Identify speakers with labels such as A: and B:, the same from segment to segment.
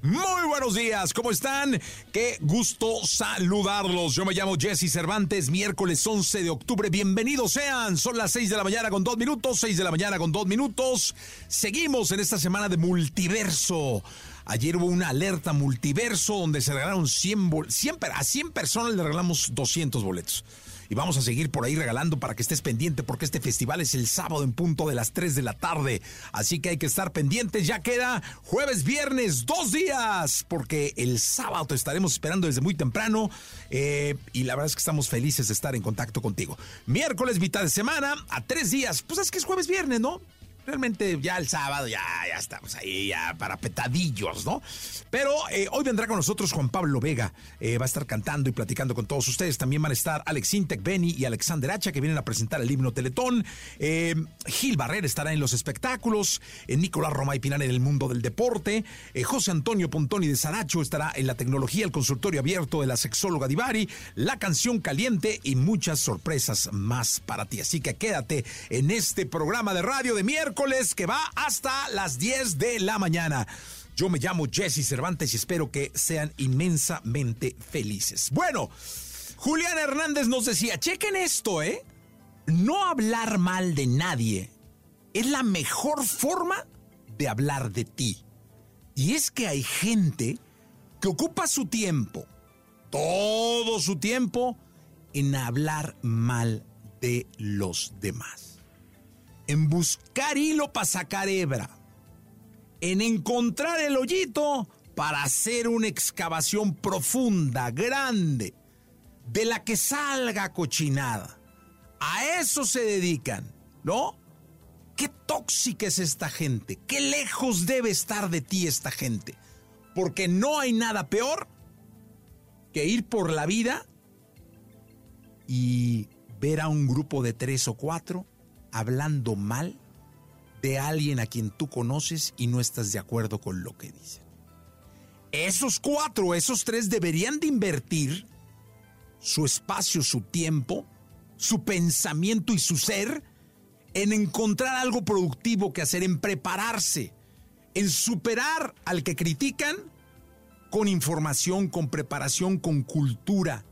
A: Muy buenos días, ¿cómo están? Qué gusto saludarlos. Yo me llamo Jesse Cervantes, miércoles 11 de octubre. Bienvenidos sean. Son las 6 de la mañana con 2 minutos, 6 de la mañana con 2 minutos. Seguimos en esta semana de multiverso. Ayer hubo una alerta multiverso donde se regalaron 100, 100 a 100 personas le regalamos 200 boletos y vamos a seguir por ahí regalando para que estés pendiente porque este festival es el sábado en punto de las 3 de la tarde. Así que hay que estar pendientes. Ya queda jueves, viernes, dos días, porque el sábado te estaremos esperando desde muy temprano eh, y la verdad es que estamos felices de estar en contacto contigo. Miércoles, mitad de semana, a tres días. Pues es que es jueves, viernes, ¿no? Realmente ya el sábado ya, ya estamos ahí ya para petadillos, ¿no? Pero eh, hoy vendrá con nosotros Juan Pablo Vega, eh, va a estar cantando y platicando con todos ustedes. También van a estar Alex Intec, Benny y Alexander Hacha que vienen a presentar el himno Teletón. Eh, Gil Barrera estará en los espectáculos, Nicolás Roma y Pinar en el mundo del deporte, José Antonio Pontoni de Saracho estará en la tecnología, el consultorio abierto de la sexóloga Divari, la canción caliente y muchas sorpresas más para ti. Así que quédate en este programa de radio de miércoles que va hasta las 10 de la mañana. Yo me llamo Jesse Cervantes y espero que sean inmensamente felices. Bueno, Julián Hernández nos decía, chequen esto, ¿eh? No hablar mal de nadie es la mejor forma de hablar de ti. Y es que hay gente que ocupa su tiempo, todo su tiempo, en hablar mal de los demás en buscar hilo para sacar hebra, en encontrar el hoyito para hacer una excavación profunda, grande, de la que salga cochinada. A eso se dedican, ¿no? Qué tóxica es esta gente, qué lejos debe estar de ti esta gente, porque no hay nada peor que ir por la vida y ver a un grupo de tres o cuatro hablando mal de alguien a quien tú conoces y no estás de acuerdo con lo que dicen. Esos cuatro, esos tres deberían de invertir su espacio, su tiempo, su pensamiento y su ser en encontrar algo productivo que hacer, en prepararse, en superar al que critican con información, con preparación, con cultura,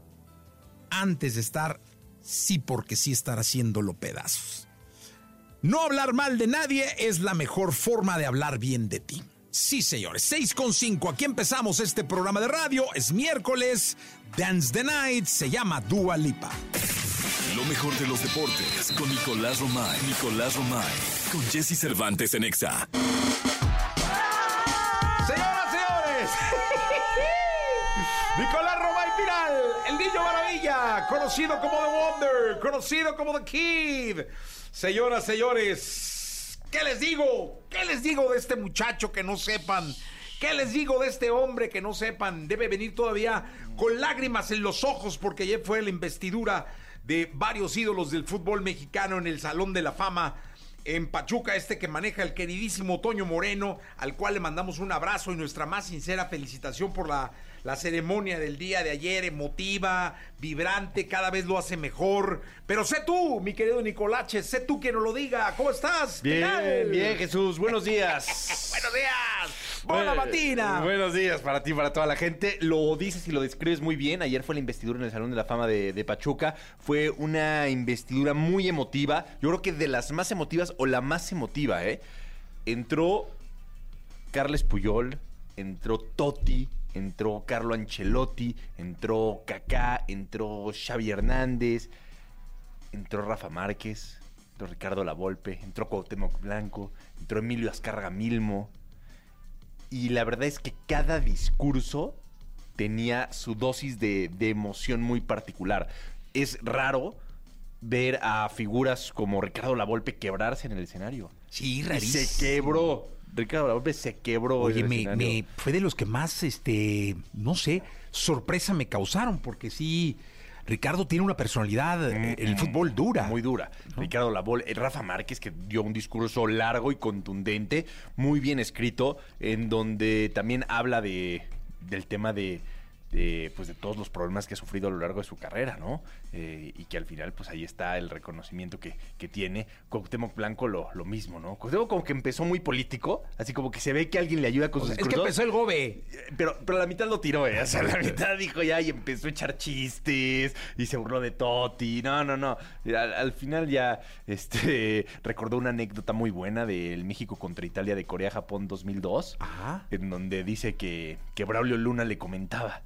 A: antes de estar, sí porque sí estar haciéndolo pedazos. No hablar mal de nadie es la mejor forma de hablar bien de ti. Sí, señores, 6 con 5. Aquí empezamos este programa de radio. Es miércoles. Dance the Night se llama Dua Lipa.
B: Lo mejor de los deportes con Nicolás Romay. Nicolás Romay. Con Jesse Cervantes en Exa.
A: Señoras, señores. Nicolás El niño maravilla, conocido como The Wonder, conocido como The Kid. Señoras, señores, ¿qué les digo? ¿Qué les digo de este muchacho que no sepan? ¿Qué les digo de este hombre que no sepan? Debe venir todavía con lágrimas en los ojos porque ya fue la investidura de varios ídolos del fútbol mexicano en el Salón de la Fama en Pachuca, este que maneja el queridísimo Toño Moreno, al cual le mandamos un abrazo y nuestra más sincera felicitación por la la ceremonia del día de ayer, emotiva, vibrante, cada vez lo hace mejor. Pero sé tú, mi querido Nicolache, sé tú quien nos lo diga. ¿Cómo estás?
C: Bien, bien, Jesús. Buenos días.
A: buenos días. Buena matina.
C: Buenos días para ti, para toda la gente. Lo dices y lo describes muy bien. Ayer fue la investidura en el Salón de la Fama de, de Pachuca. Fue una investidura muy emotiva. Yo creo que de las más emotivas o la más emotiva, ¿eh? Entró Carles Puyol, entró Totti, entró Carlo Ancelotti, entró Kaká, entró Xavi Hernández, entró Rafa Márquez, entró Ricardo Lavolpe, entró Cuauhtémoc Blanco, entró Emilio Azcárraga Milmo. Y la verdad es que cada discurso tenía su dosis de, de emoción muy particular. Es raro ver a figuras como Ricardo Lavolpe quebrarse en el escenario.
A: Sí,
C: Y
A: rarísimo.
C: se quebró. Ricardo Lavolpe se quebró.
A: Oye, me, me- fue de los que más, este, no sé, sorpresa me causaron, porque sí, Ricardo tiene una personalidad, eh, el fútbol dura.
C: Muy dura. Ricardo Labol, eh, Rafa Márquez, que dio un discurso largo y contundente, muy bien escrito, en donde también habla de, del tema de, de, pues de todos los problemas que ha sufrido a lo largo de su carrera, ¿no? Eh, y que al final, pues ahí está el reconocimiento que, que tiene. Cuauhtémoc Blanco lo, lo mismo, ¿no? Cuauhtémoc como que empezó muy político, así como que se ve que alguien le ayuda con
A: O
C: sus
A: sea, es que empezó el gobe.
C: Pero, pero la mitad lo tiró, ¿eh? O sea, la mitad dijo ya y empezó a echar chistes y se burló de Totti. No, no, no. Al, al final ya este, recordó una anécdota muy buena del México contra Italia de Corea-Japón 2002,
A: Ajá.
C: en donde dice que, que Braulio Luna le comentaba,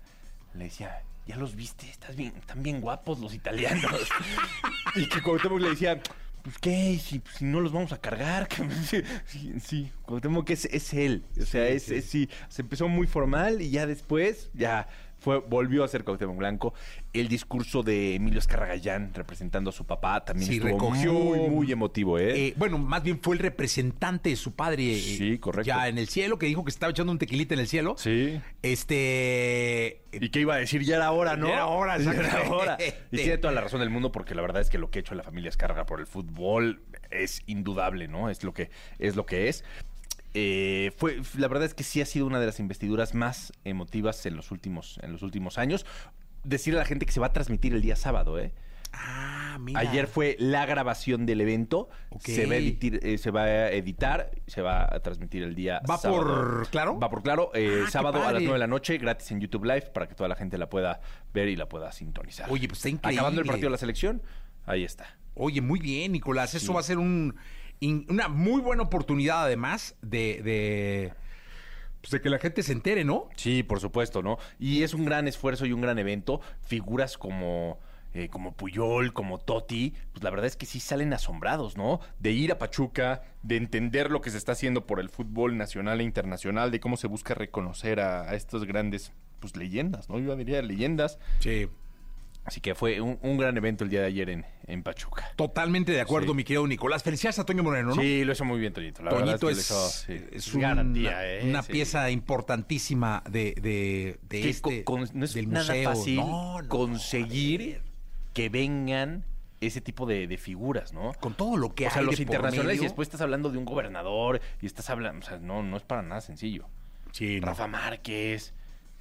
C: le decía, ya los viste, Estás bien, están bien guapos los italianos. y que Cuauhtémoc le decía... Pues qué, si, si no los vamos a cargar. sí, sí. Cuauhtémoc es, es él. O sea,
A: Sí,
C: es,
A: sí.
C: es- sí, se empezó muy formal y ya después, ya fue, volvió a ser Cuauhtémoc Blanco. El discurso de Emilio Escarragayán representando a su papá también
A: Sí,
C: estuvo
A: recogió-
C: muy, muy emotivo, ¿eh?
A: Eh, bueno, más bien fue el representante de su padre. eh,
C: Sí, correcto.
A: Ya en el cielo, que dijo que estaba echando un tequilita en el cielo.
C: sí.
A: Este.
C: ¿Y qué iba a decir? Ya era hora, ¿no?
A: Ya era hora,
C: Ya era hora. Y tiene toda la razón del mundo porque la verdad es que lo que ha hecho la familia Escarga por el fútbol es indudable, ¿no? Es lo que es. Lo que es. Eh, fue, la verdad es que sí ha sido una de las investiduras más emotivas en los últimos, en los últimos años. Decirle a la gente que se va a transmitir el día sábado, ¿eh?
A: Ah, mira.
C: Ayer fue la grabación del evento. Se va a editar, eh, se va a editar, se va a transmitir el día
A: ¿Va
C: sábado.
A: por Claro?
C: Va por claro, eh,
A: Ah,
C: sábado a las
A: padre.
C: 9 de la noche, gratis en YouTube Live, para que toda la gente la pueda ver y la pueda sintonizar.
A: Oye, pues está increíble.
C: Acabando el partido de la selección, ahí está.
A: Oye, muy bien, Nicolás. Eso
C: Sí.
A: va a ser un, in- una muy buena oportunidad, además, de, de, pues, de que la gente se entere, ¿no?
C: Sí, por supuesto, ¿no? Y es un gran esfuerzo y un gran evento. Figuras como, eh, como Puyol, como Totti, pues la verdad es que sí salen asombrados, ¿no? De ir a Pachuca, de entender lo que se está haciendo por el fútbol nacional e internacional, de cómo se busca reconocer a, a estas grandes, pues leyendas, ¿no? Yo diría leyendas.
A: Sí.
C: Así que fue un, un gran evento el día de ayer en, en Pachuca.
A: Totalmente de acuerdo,
C: Sí.
A: mi querido Nicolás. Felicidades a Toño Moreno, ¿no?
C: Sí, lo hizo muy bien Toñito. La
A: Toñito es,
C: es, que lo hizo, sí,
A: es
C: una garantía,
A: una,
C: ¿eh?
A: una
C: Sí.
A: pieza importantísima de, de, de
C: que
A: este,
C: con- no es
A: del
C: nada
A: museo.
C: fácil
A: No, no,
C: conseguir que vengan ese tipo de, de figuras, ¿no?
A: Con todo lo que
C: o sea, los
A: de
C: internacionales y después estás hablando de un gobernador y estás hablando, o sea, no, no es para nada sencillo.
A: Sí.
C: Rafa Márquez,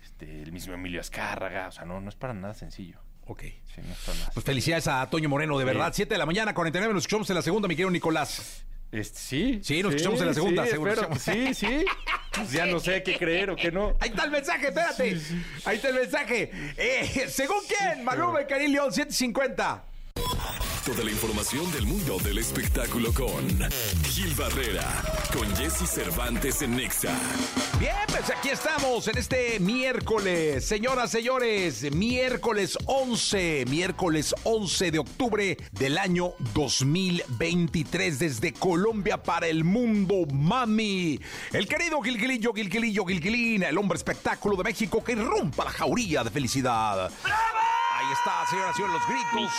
C: este, el mismo Emilio Azcárraga, o sea, no, no es para nada sencillo.
A: Ok.
C: Sí,
A: Pues felicidades a Toño Moreno, de verdad. 7 de la mañana, 49, nos escuchamos en la segunda, mi querido Nicolás.
C: Este, sí.
A: Sí, nos escuchamos en la segunda,
C: sí,
A: seguro.
C: espero sí, sí. Pues ya no sé qué creer o qué no.
A: Ahí está el mensaje, espérate. Ahí está el mensaje. Eh, ¿Según quién? Maluma y Karim León, 150.
B: Toda la información del mundo del espectáculo con Gil Barrera, con Jesse Cervantes en Nexa.
A: Bien, pues aquí estamos en este miércoles, señoras, señores, miércoles 11, miércoles 11 de octubre del año 2023 desde Colombia para el mundo, mami. El querido Gilgilillo, Gilgilillo, Gilgilín, el hombre espectáculo de México que irrumpa la jauría de felicidad. Ahí está, señoras señores, los gritos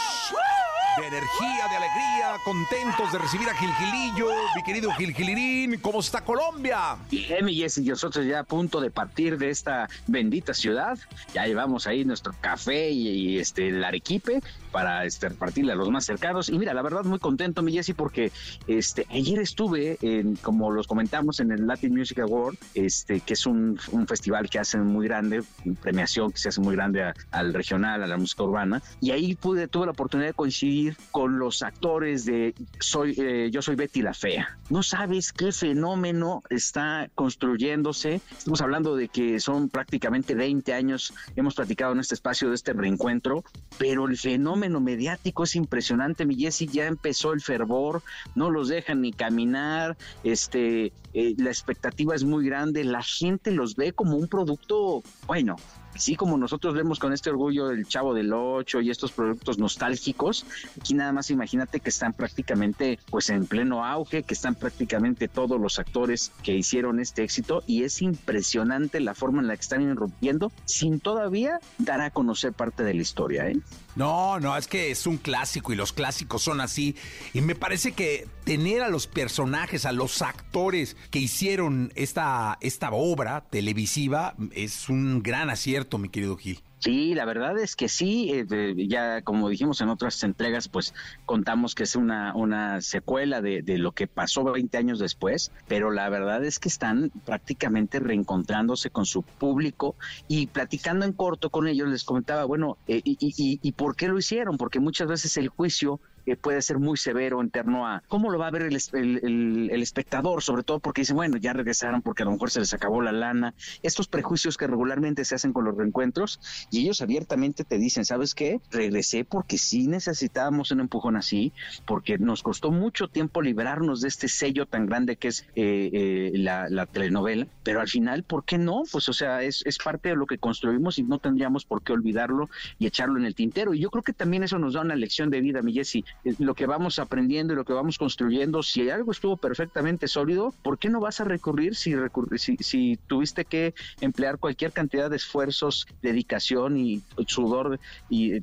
A: de energía, de alegría, contentos de recibir a Gilgilillo, mi querido Gilgilirín. ¿Cómo está Colombia?
D: Bien, mi Jessy, nosotros ya a punto de partir de esta bendita ciudad. Ya llevamos ahí nuestro café y, y, este el arequipe para este, repartirle a los más cercanos. Y mira, la verdad, muy contento, mi Jessy, porque este, ayer estuve, en, como los comentamos, en el Latin Music Award, este, que es un, festival que hacen muy grande, premiación que se hace muy grande al regional, a la música urbana. Y ahí pude, tuve la oportunidad de coincidir con los actores de soy, eh, Yo Soy Betty la Fea. No sabes qué fenómeno está construyéndose. Estamos hablando de que son prácticamente 20 años, hemos platicado en este espacio de este reencuentro, pero el fenómeno mediático es impresionante, mi Jessy, ya empezó el fervor, no los dejan ni caminar, este, eh, la expectativa es muy grande, la gente los ve como un producto, bueno, así como nosotros vemos con este orgullo el Chavo del Ocho y estos productos nostálgicos, aquí nada más imagínate que están prácticamente pues en pleno auge, que están prácticamente todos los actores que hicieron este éxito y es impresionante la forma en la que están irrumpiendo sin todavía dar a conocer parte de la historia, ¿eh?
A: No, no, es que es un clásico y los clásicos son así. Y me parece que tener a los personajes, a los actores que hicieron esta, esta obra televisiva es un gran acierto, mi querido Gil.
D: Sí, la verdad es que sí, eh, ya como dijimos en otras entregas, pues contamos que es una, una secuela de, lo que pasó 20 años después, pero la verdad es que están prácticamente reencontrándose con su público y platicando en corto con ellos les comentaba, bueno, eh, y, y, y, por qué lo hicieron? Porque muchas veces el juicio eh, puede ser muy severo en torno a cómo lo va a ver el, el, espectador, sobre todo porque dicen, bueno, ya regresaron porque a lo mejor se les acabó la lana. Estos prejuicios que regularmente se hacen con los reencuentros y ellos abiertamente te dicen, ¿sabes qué? Regresé porque sí necesitábamos un empujón así, porque nos costó mucho tiempo librarnos de este sello tan grande que es eh, eh, la, la, telenovela, pero al final, ¿por qué no? Pues o sea, es, es parte de lo que construimos y no tendríamos por qué olvidarlo y echarlo en el tintero. Y yo creo que también eso nos da una lección de vida, mi Jessy lo que vamos aprendiendo y lo que vamos construyendo, si algo estuvo perfectamente sólido, ¿por qué no vas a recurrir si, si, si tuviste que emplear cualquier cantidad de esfuerzos, dedicación y sudor y,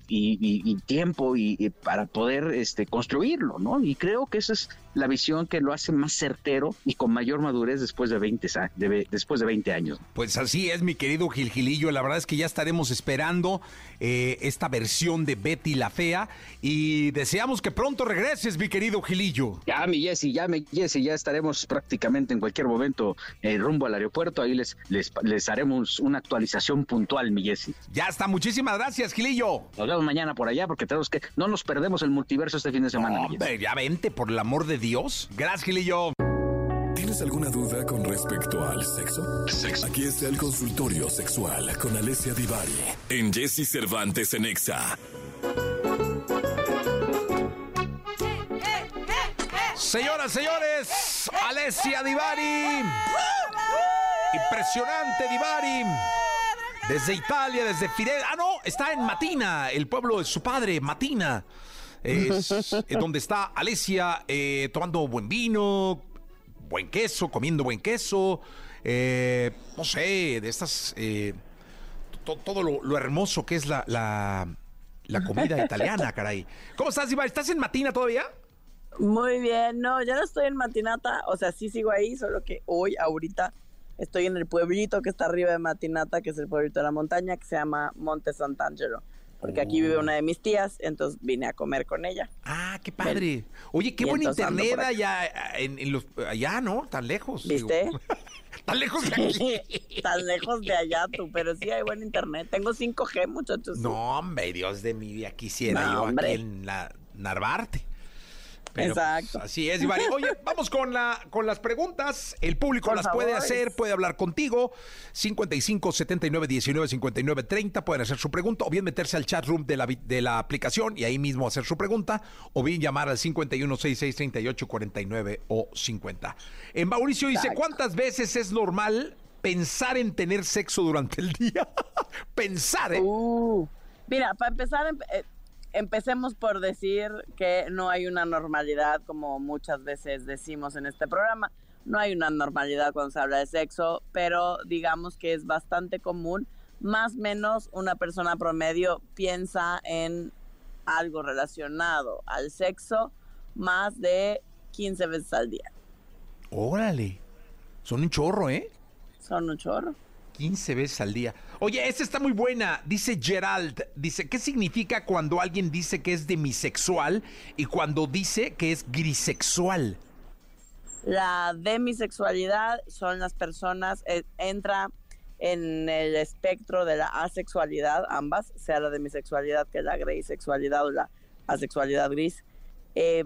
D: tiempo y, para poder este, construirlo, ¿no? Y creo que esa es la visión que lo hace más certero y con mayor madurez después de 20, de, después de 20 años.
A: Pues así es, mi querido Gil Gilillo. La verdad es que ya estaremos esperando eh, esta versión de Betty la Fea y deseamos que pronto regreses, mi querido Gilillo.
D: Ya, mi Jessy, ya, mi Jessy, ya estaremos prácticamente en cualquier momento eh, rumbo al aeropuerto. Ahí les, les, les haremos una actualización puntual, mi Jessy.
A: Ya está, muchísimas gracias, Gilillo.
D: Nos vemos mañana por allá porque tenemos que, no nos perdemos el multiverso este fin de semana.
A: Hombre, ya vente, por el amor de Dios. Gracias, Gilillo.
B: ¿Tienes alguna duda con respecto al sexo? sexo? Aquí está el consultorio sexual con Alessia Divari en Jesse Cervantes en Exa.
A: Señoras, señores, Alessia Divari. Impresionante Divari. Desde Italia, desde Fidel. Ah, no, está en Matina, el pueblo de su padre, Matina. Es donde está Alessia eh, tomando buen vino, buen queso, comiendo buen queso. Eh, no sé, de estas. Eh, to, todo lo, lo, hermoso que es la, la, la comida italiana, caray. ¿Cómo estás, Divari? ¿Estás en Matina todavía?
E: Muy bien, no, ya no estoy en Matinata, o sea, sí sigo ahí, solo que hoy, ahorita, estoy en el pueblito que está arriba de Matinata, que es el pueblito de la montaña, que se llama Monte Sant'Angelo. Porque aquí vive una de mis tías, entonces vine a comer con ella.
A: Ah, qué padre. Oye, qué buen internet allá, en, en los, allá, ¿no? Tan lejos.
E: ¿Viste?
A: Digo. Tan lejos de aquí.
E: Tan lejos de allá tú, pero sí hay buen internet. Tengo 5G, muchachos.
A: No, hombre, Dios de mi vida, quisiera no, yo
E: hombre.
A: aquí en la Narvarte. Pero,
E: Exacto.
A: Pues, así es, Ivari. Oye, vamos con, la, con las preguntas. El público
E: Por
A: las
E: favor.
A: puede hacer, puede hablar contigo. 55 79 19 59 30. Pueden hacer su pregunta o bien meterse al chat room de la, de la aplicación y ahí mismo hacer su pregunta. O bien llamar al 51 66 38 49 o 50. En Mauricio dice:
E: Exacto.
A: ¿Cuántas veces es normal pensar en tener sexo durante el día? pensar, ¿eh?
E: Uh, mira, para empezar, em- eh, empecemos por decir que no hay una normalidad, como muchas veces decimos en este programa. No hay una normalidad cuando se habla de sexo, pero digamos que es bastante común. Más o menos una persona promedio piensa en algo relacionado al sexo más de 15 veces al día.
A: Órale. Son un chorro, ¿eh?
E: Son un chorro.
A: 15 veces al día. Oye, esta está muy buena. Dice Gerald, dice, ¿qué significa cuando alguien dice que es demisexual y cuando dice que es grisexual?
E: La demisexualidad son las personas, eh, entra en el espectro de la asexualidad, ambas, sea la demisexualidad que la grisexualidad o la asexualidad gris. Eh,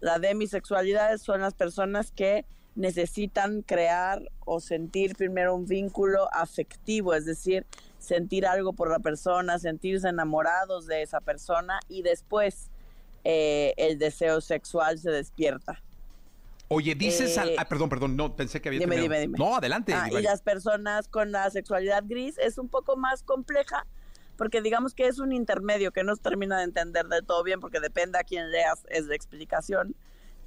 E: la demisexualidad son las personas que necesitan crear o sentir primero un vínculo afectivo, es decir, sentir algo por la persona, sentirse enamorados de esa persona y después eh, el deseo sexual se despierta.
A: Oye, dices... al-
E: Eh,
A: ah, perdón, perdón, no, pensé que había
E: dime, dime, dime.
A: No, adelante.
E: Ah, y las personas con la sexualidad gris es un poco más compleja porque digamos que es un intermedio que no se termina de entender del todo bien porque depende a quién leas es la explicación.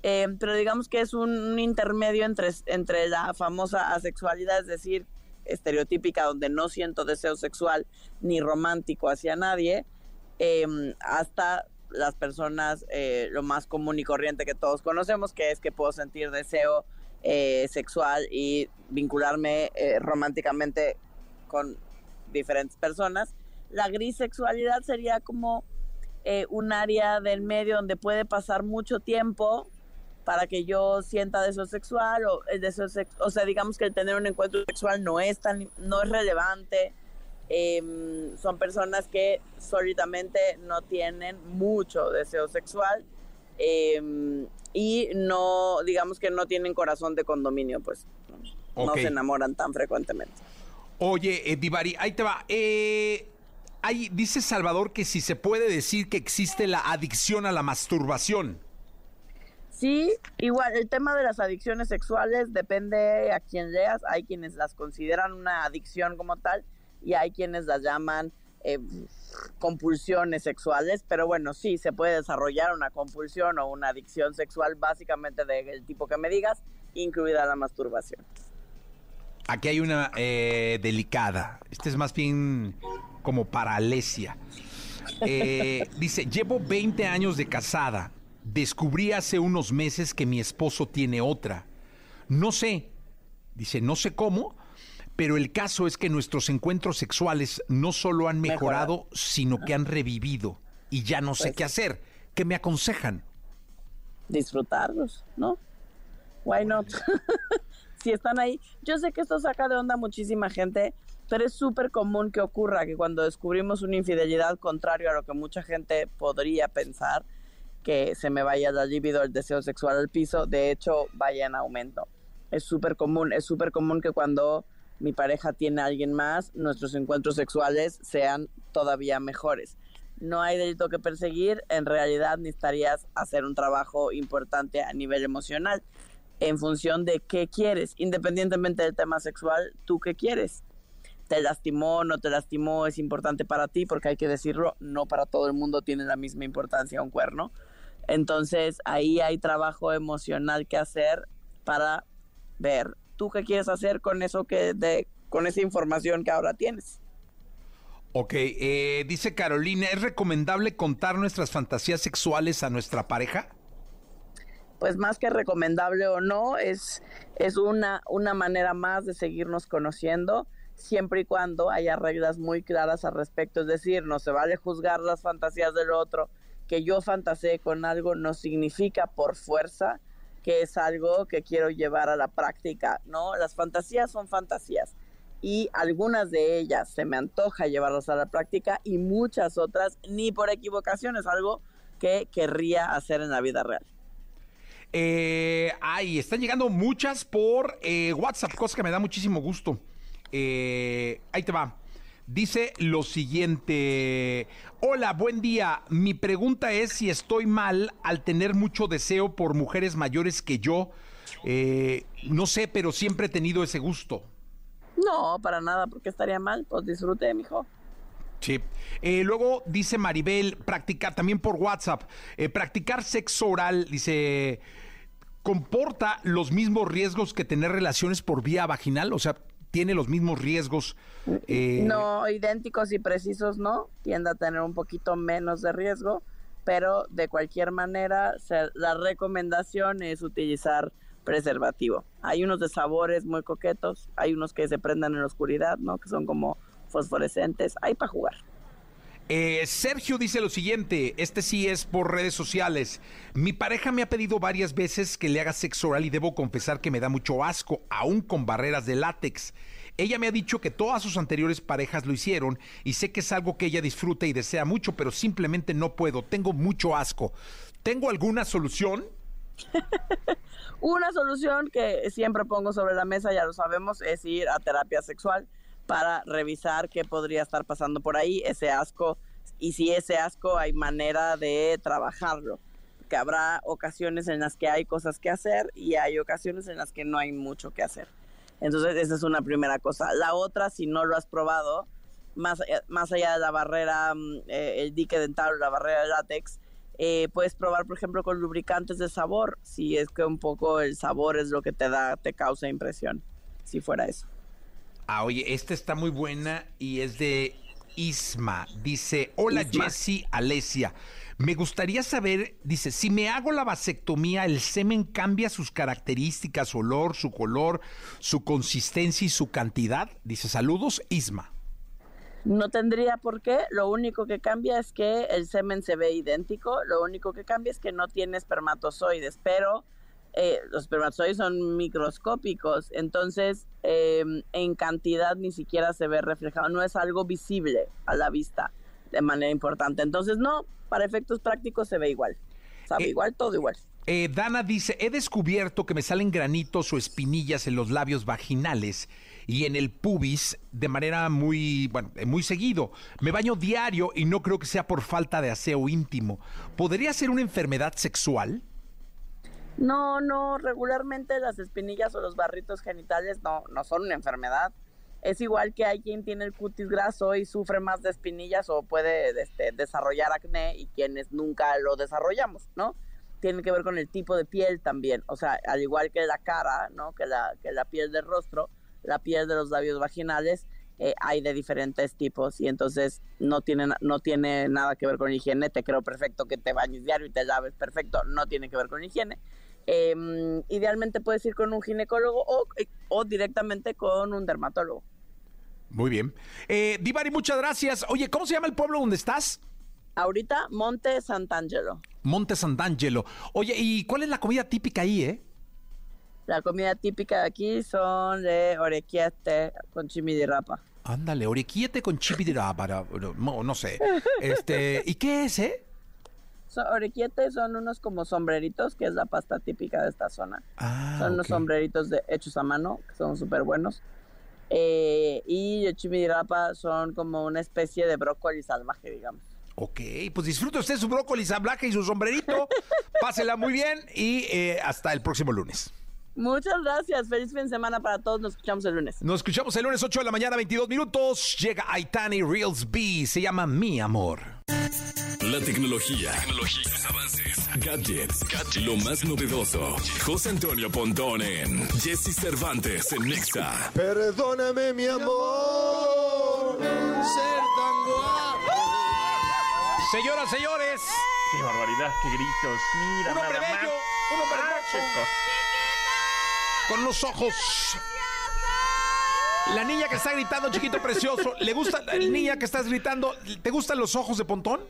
E: Eh, pero digamos que es un, intermedio entre, entre la famosa asexualidad, es decir, estereotípica donde no siento deseo sexual ni romántico hacia nadie, eh, hasta las personas eh, lo más común y corriente que todos conocemos, que es que puedo sentir deseo eh, sexual y vincularme eh, románticamente con diferentes personas. La grisexualidad sería como eh, un área del medio donde puede pasar mucho tiempo para que yo sienta deseo sexual o el deseo sex- o sea digamos que el tener un encuentro sexual no es tan no es relevante Em, son personas que sólidamente no tienen mucho deseo sexual em, y no digamos que no tienen corazón de condominio pues no, se enamoran tan frecuentemente
A: Oye, eh, Divari, ahí te va. Eh, ahí dice Salvador que si se puede decir que existe la adicción a la masturbación.
E: Sí, igual el tema de las adicciones sexuales depende a quien leas. Hay quienes las consideran una adicción como tal y hay quienes las llaman eh, compulsiones sexuales. Pero bueno, sí, se puede desarrollar una compulsión o una adicción sexual básicamente del tipo que me digas, incluida la masturbación.
A: Aquí hay una eh, delicada. Este es más bien como paralesia. Eh, dice, llevo 20 años de casada. Descubrí hace unos meses que mi esposo tiene otra. No sé, dice, no sé cómo, pero el caso es que nuestros encuentros sexuales no solo han mejorado,
E: Mejorado.
A: sino que han revivido. Y ya no sé
E: Pues
A: qué hacer. ¿Qué me aconsejan?
E: disfrutarlos, ¿no? Why not? si están ahí, yo sé que esto saca de onda a muchísima gente, pero es súper común que ocurra que cuando descubrimos una infidelidad contrario a lo que mucha gente podría pensar, que se me vaya la libido, el deseo sexual al piso, de hecho vaya en aumento. Es súper común, es súper común que cuando mi pareja tiene a alguien más, nuestros encuentros sexuales sean todavía mejores. No hay delito que perseguir, en realidad necesitarías hacer un trabajo importante a nivel emocional en función de qué quieres, independientemente del tema sexual, tú qué quieres. Te lastimó, no te lastimó, es importante para ti, porque hay que decirlo, no para todo el mundo tiene la misma importancia un cuerno. Entonces ahí hay trabajo emocional que hacer para ver tú qué quieres hacer con eso que de, con esa información que ahora tienes.
A: Ok, eh, dice Carolina, ¿es recomendable contar nuestras fantasías sexuales a nuestra pareja?
E: pues más que recomendable o no, es, es una, una manera más de seguirnos conociendo, siempre y cuando haya reglas muy claras al respecto. Es decir, no se vale juzgar las fantasías del otro. Que yo fantaseé con algo no significa por fuerza que es algo que quiero llevar a la práctica, ¿no? Las fantasías son fantasías y algunas de ellas se me antoja llevarlas a la práctica y muchas otras ni por equivocación es algo que querría hacer en la vida real.
A: Eh, ay, están llegando muchas por eh, WhatsApp, cosa que me da muchísimo gusto. Eh, ahí te va. Dice lo siguiente. Hola, buen día. Mi pregunta es si estoy mal al tener mucho deseo por mujeres mayores que yo. Eh, no sé, pero siempre he tenido ese gusto.
E: No, para nada, porque estaría mal. Pues disfrute, mijo.
A: Sí. Eh, luego dice Maribel, practicar también por WhatsApp, eh, practicar sexo oral, dice, ¿comporta los mismos riesgos que tener relaciones por vía vaginal? O sea, ¿tiene los mismos riesgos? eh,
E: No, idénticos y precisos no. Tiende a tener un poquito menos de riesgo, pero de cualquier manera, la recomendación es utilizar preservativo. Hay unos de sabores muy coquetos, hay unos que se prendan en la oscuridad, ¿no? Que son como fosforescentes. Hay para jugar.
A: Eh, Sergio dice lo siguiente, este sí es por redes sociales. Mi pareja me ha pedido varias veces que le haga sexo oral y debo confesar que me da mucho asco, aún con barreras de látex. Ella me ha dicho que todas sus anteriores parejas lo hicieron y sé que es algo que ella disfruta y desea mucho, pero simplemente no puedo. Tengo mucho asco. ¿Tengo alguna solución?
E: Una solución que siempre pongo sobre la mesa, ya lo sabemos, es ir a terapia sexual para revisar qué podría estar pasando por ahí, ese asco, y si ese asco hay manera de trabajarlo. que habrá ocasiones en las que hay cosas que hacer y hay ocasiones en las que no hay mucho que hacer. Entonces, esa es una primera cosa. La otra, si no lo has probado, más, más allá de la barrera, mm, eh, el dique dental o la barrera de látex, eh, puedes probar, por ejemplo, con lubricantes de sabor, si es que un poco el sabor es lo que te da, te causa impresión, si fuera eso.
A: Ah, oye, esta está muy buena y es de Isma. Dice, hola. Jessie Alesia. Me gustaría saber, dice, si me hago la vasectomía, ¿el semen cambia sus características, su olor, su color, su consistencia y su cantidad? Dice, saludos, Isma.
E: No tendría por qué, lo único que cambia es que el semen se ve idéntico, lo único que cambia es que no tiene espermatozoides, pero eh, los espermatozoides son microscópicos, entonces eh, en cantidad ni siquiera se ve reflejado, no es algo visible a la vista de manera importante. Entonces no, para efectos prácticos se ve igual, sabe
A: Eh,
E: igual, todo igual.
A: Eh, Dana dice, he descubierto que me salen granitos o espinillas en los labios vaginales y en el pubis de manera muy, bueno, muy seguido. Me baño diario y no creo que sea por falta de aseo íntimo. ¿Podría ser una enfermedad sexual?
E: No, no, regularmente las espinillas o los barritos genitales no, no son una enfermedad. Es igual que hay quien tiene el cutis graso y sufre más de espinillas o puede este, desarrollar acné y quienes nunca lo desarrollamos, ¿no? Tiene que ver con el tipo de piel también. O sea, al igual que la cara, ¿no? Que la, que la piel del rostro, la piel de los labios vaginales, eh, hay de diferentes tipos y entonces no tiene, no tiene nada que ver con higiene. Te creo perfecto que te bañes diario y te laves perfecto. No tiene que ver con higiene. Eh, idealmente puedes ir con un ginecólogo o, o directamente con un dermatólogo.
A: Muy bien. Eh, Divari, muchas gracias. Oye, ¿cómo se llama el pueblo donde estás?
E: Ahorita Monte Sant'Angelo.
A: Monte Sant'Angelo. Oye, ¿y cuál es la comida típica ahí, eh?
E: La comida típica de aquí son de orequiete con chimidirrapa.
A: Ándale, orequiete con chipidira, no, no sé. Este, ¿y qué es, eh?
E: Orequiete son unos como sombreritos, que es la pasta típica de esta zona.
A: Ah,
E: son unos sombreritos de, hechos a mano, que son súper buenos. Eh, y el chimidirapa son como una especie de brócoli salvaje, digamos.
A: Ok, pues disfrute usted su brócoli sablaje y su sombrerito. Pásela muy bien y eh, hasta el próximo lunes.
E: Muchas gracias. Feliz fin de semana para todos. Nos escuchamos el lunes.
A: Nos escuchamos el lunes 8 de la mañana, 22 minutos. Llega Aitani Reels B. Se llama Mi Amor.
B: La tecnología, sus avances, gadgets, lo más novedoso. José Antonio Pontón en Jesse Cervantes en Nexa.
F: Perdóname, mi amor, ser tan guapo.
A: Señoras, señores,
G: Qué barbaridad, qué gritos. Mira,
A: un hombre
G: nada más.
A: bello, un hombre
G: Ah.
A: Con los ojos. La niña que está gritando, chiquito precioso, ¿le gusta la niña que estás gritando? ¿Te gustan los ojos de Pontón?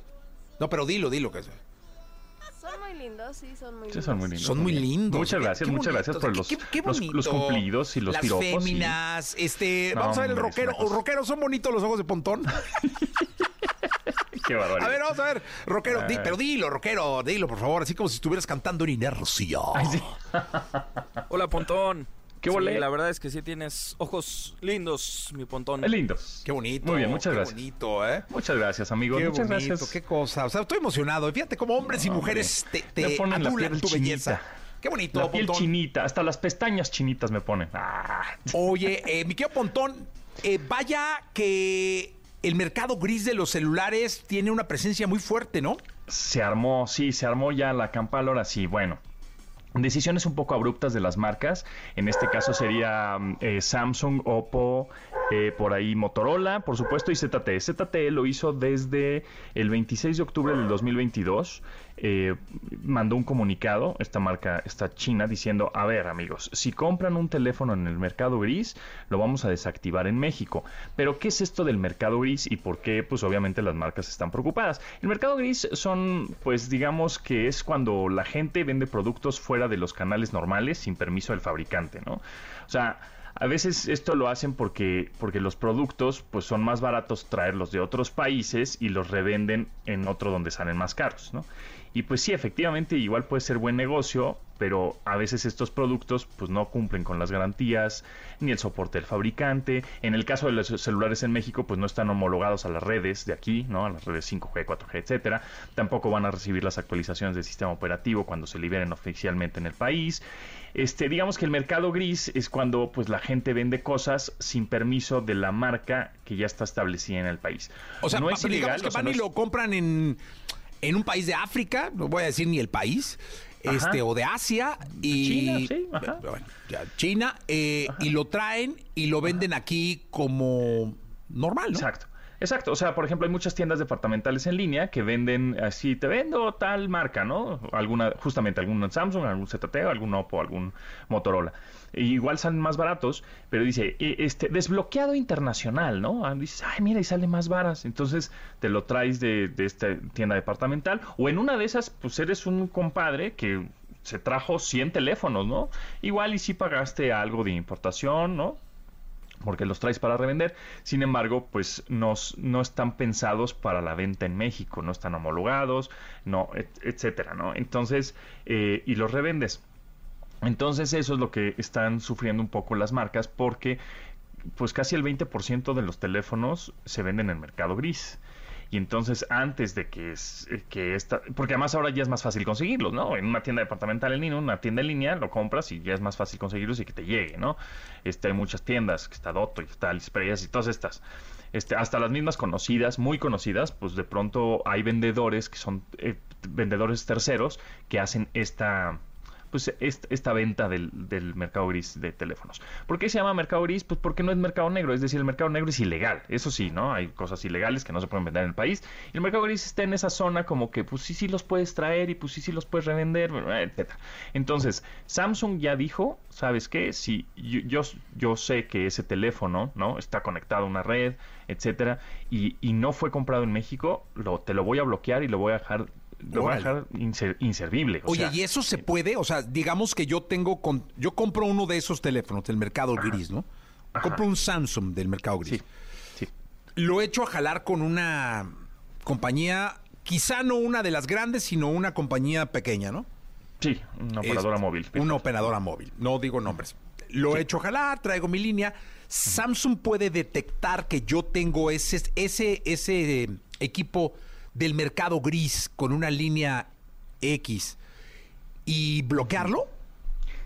A: No, pero dilo, dilo. Que...
H: Son muy lindos, sí, son muy
G: Sí,
H: lindos.
G: son muy lindos.
A: Son muy lindos.
G: Muchas gracias, muchas gracias por los,
A: Qué- qué
G: los,
A: bonito.
G: los cumplidos y los
A: Las
G: piropos. y-
A: féminas, este,
G: No,
A: vamos a ver el rockero.
G: una cosa.
A: ¿Rockero son bonitos los ojos de Pontón?
G: Qué barbaridad.
A: A ver, vamos a ver, rockero, di-
G: Ay.
A: pero dilo, rockero, dilo, por favor, así como si estuvieras cantando en inercia.
G: Ay, sí.
I: Hola, Pontón.
G: ¿Qué
I: Sí,
G: volé?
I: la verdad es que sí tienes ojos lindos, mi Pontón.
G: Lindos.
A: Qué bonito.
G: Muy bien, muchas
A: qué
G: gracias.
A: bonito, ¿eh?
G: Muchas gracias, amigos.
A: Qué
G: muchas
A: bonito,
G: gracias.
A: qué cosa. O sea, estoy emocionado. Fíjate cómo hombres y
G: Hombre,
A: mujeres te, te
G: ponen la
A: adulan
G: piel
A: tu belleza. Qué bonito,
G: La piel
A: Pontón.
G: chinita, hasta las pestañas chinitas me ponen. Ah.
A: Oye, eh, mi querido Pontón, eh, vaya que el mercado gris de los celulares tiene una presencia muy fuerte, ¿no?
G: Se armó, sí, se armó ya la campal, ahora sí, bueno. Decisiones un poco abruptas de las marcas. En este caso sería mm, eh, Samsung, Oppo, eh, por ahí Motorola, por supuesto, y ZTE. ZTE lo hizo desde el 26 de octubre del 2022. Eh, mandó un comunicado, esta marca, esta china, diciendo, a ver amigos, si compran un teléfono en el mercado gris, lo vamos a desactivar en México. Pero, ¿qué es esto del mercado gris y por qué? Pues obviamente las marcas están preocupadas. El mercado gris son, pues digamos que es cuando la gente vende productos fuera de los canales normales sin permiso del fabricante, ¿no? O sea, a veces esto lo hacen porque, porque los productos pues son más baratos traerlos de otros países y los revenden en otro donde salen más caros, ¿no? Y pues sí, efectivamente, igual puede ser buen negocio, pero a veces estos productos pues no cumplen con las garantías ni el soporte del fabricante. En el caso de los celulares en México pues no están homologados a las redes de aquí, ¿no? A las redes 5G, 4G, etcétera. Tampoco van a recibir las actualizaciones del sistema operativo cuando se liberen oficialmente en el país. Este, digamos que el mercado gris es cuando pues la gente vende cosas sin permiso de la marca que ya está establecida en el país.
A: O sea,
G: no es
A: digamos
G: ilegal,
A: que
G: o sea,
A: van
G: no
A: y lo compran en, en un país de África, no voy a decir ni el país,
G: Ajá.
A: este, o de Asia, y
G: China, sí, ajá.
A: bueno, ya, China, eh, y lo traen y lo venden aquí como normal, ¿no?
G: Exacto. Exacto, o sea, por ejemplo, hay muchas tiendas departamentales en línea que venden así, te vendo tal marca, ¿no? Alguna, justamente algún Samsung, algún ZTE, algún Oppo, algún Motorola. E igual salen más baratos, pero dice, eh, este, desbloqueado internacional, ¿no? Ah, Dices, ay, mira, y sale más varas. Entonces te lo traes de, de esta tienda departamental, o en una de esas, pues eres un compadre que se trajo 100 teléfonos, ¿no? Igual y si pagaste algo de importación, ¿no? Porque los traes para revender. Sin embargo, pues no están pensados para la venta en México, no están homologados, no, et- etcétera, ¿no? Entonces, eh, y los revendes. Entonces, eso es lo que están sufriendo un poco las marcas, porque pues casi el 20% de los teléfonos se venden en mercado gris. Y entonces, antes de que, es- eh, que esta. Porque además ahora ya es más fácil conseguirlos, ¿no? En una tienda departamental en línea, una tienda en línea, lo compras y ya es más fácil conseguirlos y que te llegue, ¿no? Este, hay muchas tiendas, que está Dotto y está AliExpress y todas estas. Este, hasta las mismas conocidas, muy conocidas, pues de pronto hay vendedores que son eh, vendedores terceros que hacen esta pues est- esta venta del, del mercado gris de teléfonos. ¿Por qué se llama mercado gris? Pues porque no es mercado negro, es decir, el mercado negro es ilegal, eso sí, ¿no? Hay cosas ilegales que no se pueden vender en el país. Y el mercado gris está en esa zona como que, pues sí, sí los puedes traer y pues sí, sí los puedes revender, etcétera. Entonces, Samsung ya dijo, ¿sabes qué? Si yo, yo, sé que ese teléfono, ¿no? Está conectado a una red, etcétera, y, y no fue comprado en México, te lo voy a bloquear y lo voy a dejar... Lo voy a dejar inser- inservible. o
A: Oye,
G: sea,
A: ¿y eso se puede? O sea, digamos que yo tengo, con, yo compro uno de esos teléfonos del mercado gris, ¿no? Compro un Samsung del mercado gris.
G: sí.
A: Lo he hecho a jalar con una compañía, quizá no una de las grandes, sino una compañía pequeña, ¿no?
G: Sí, una operadora móvil.
A: Una operadora móvil, no digo nombres. Lo he hecho jalar, traigo mi línea. Samsung puede detectar que yo tengo ese, ese, ese eh, equipo del mercado gris con una línea X y bloquearlo.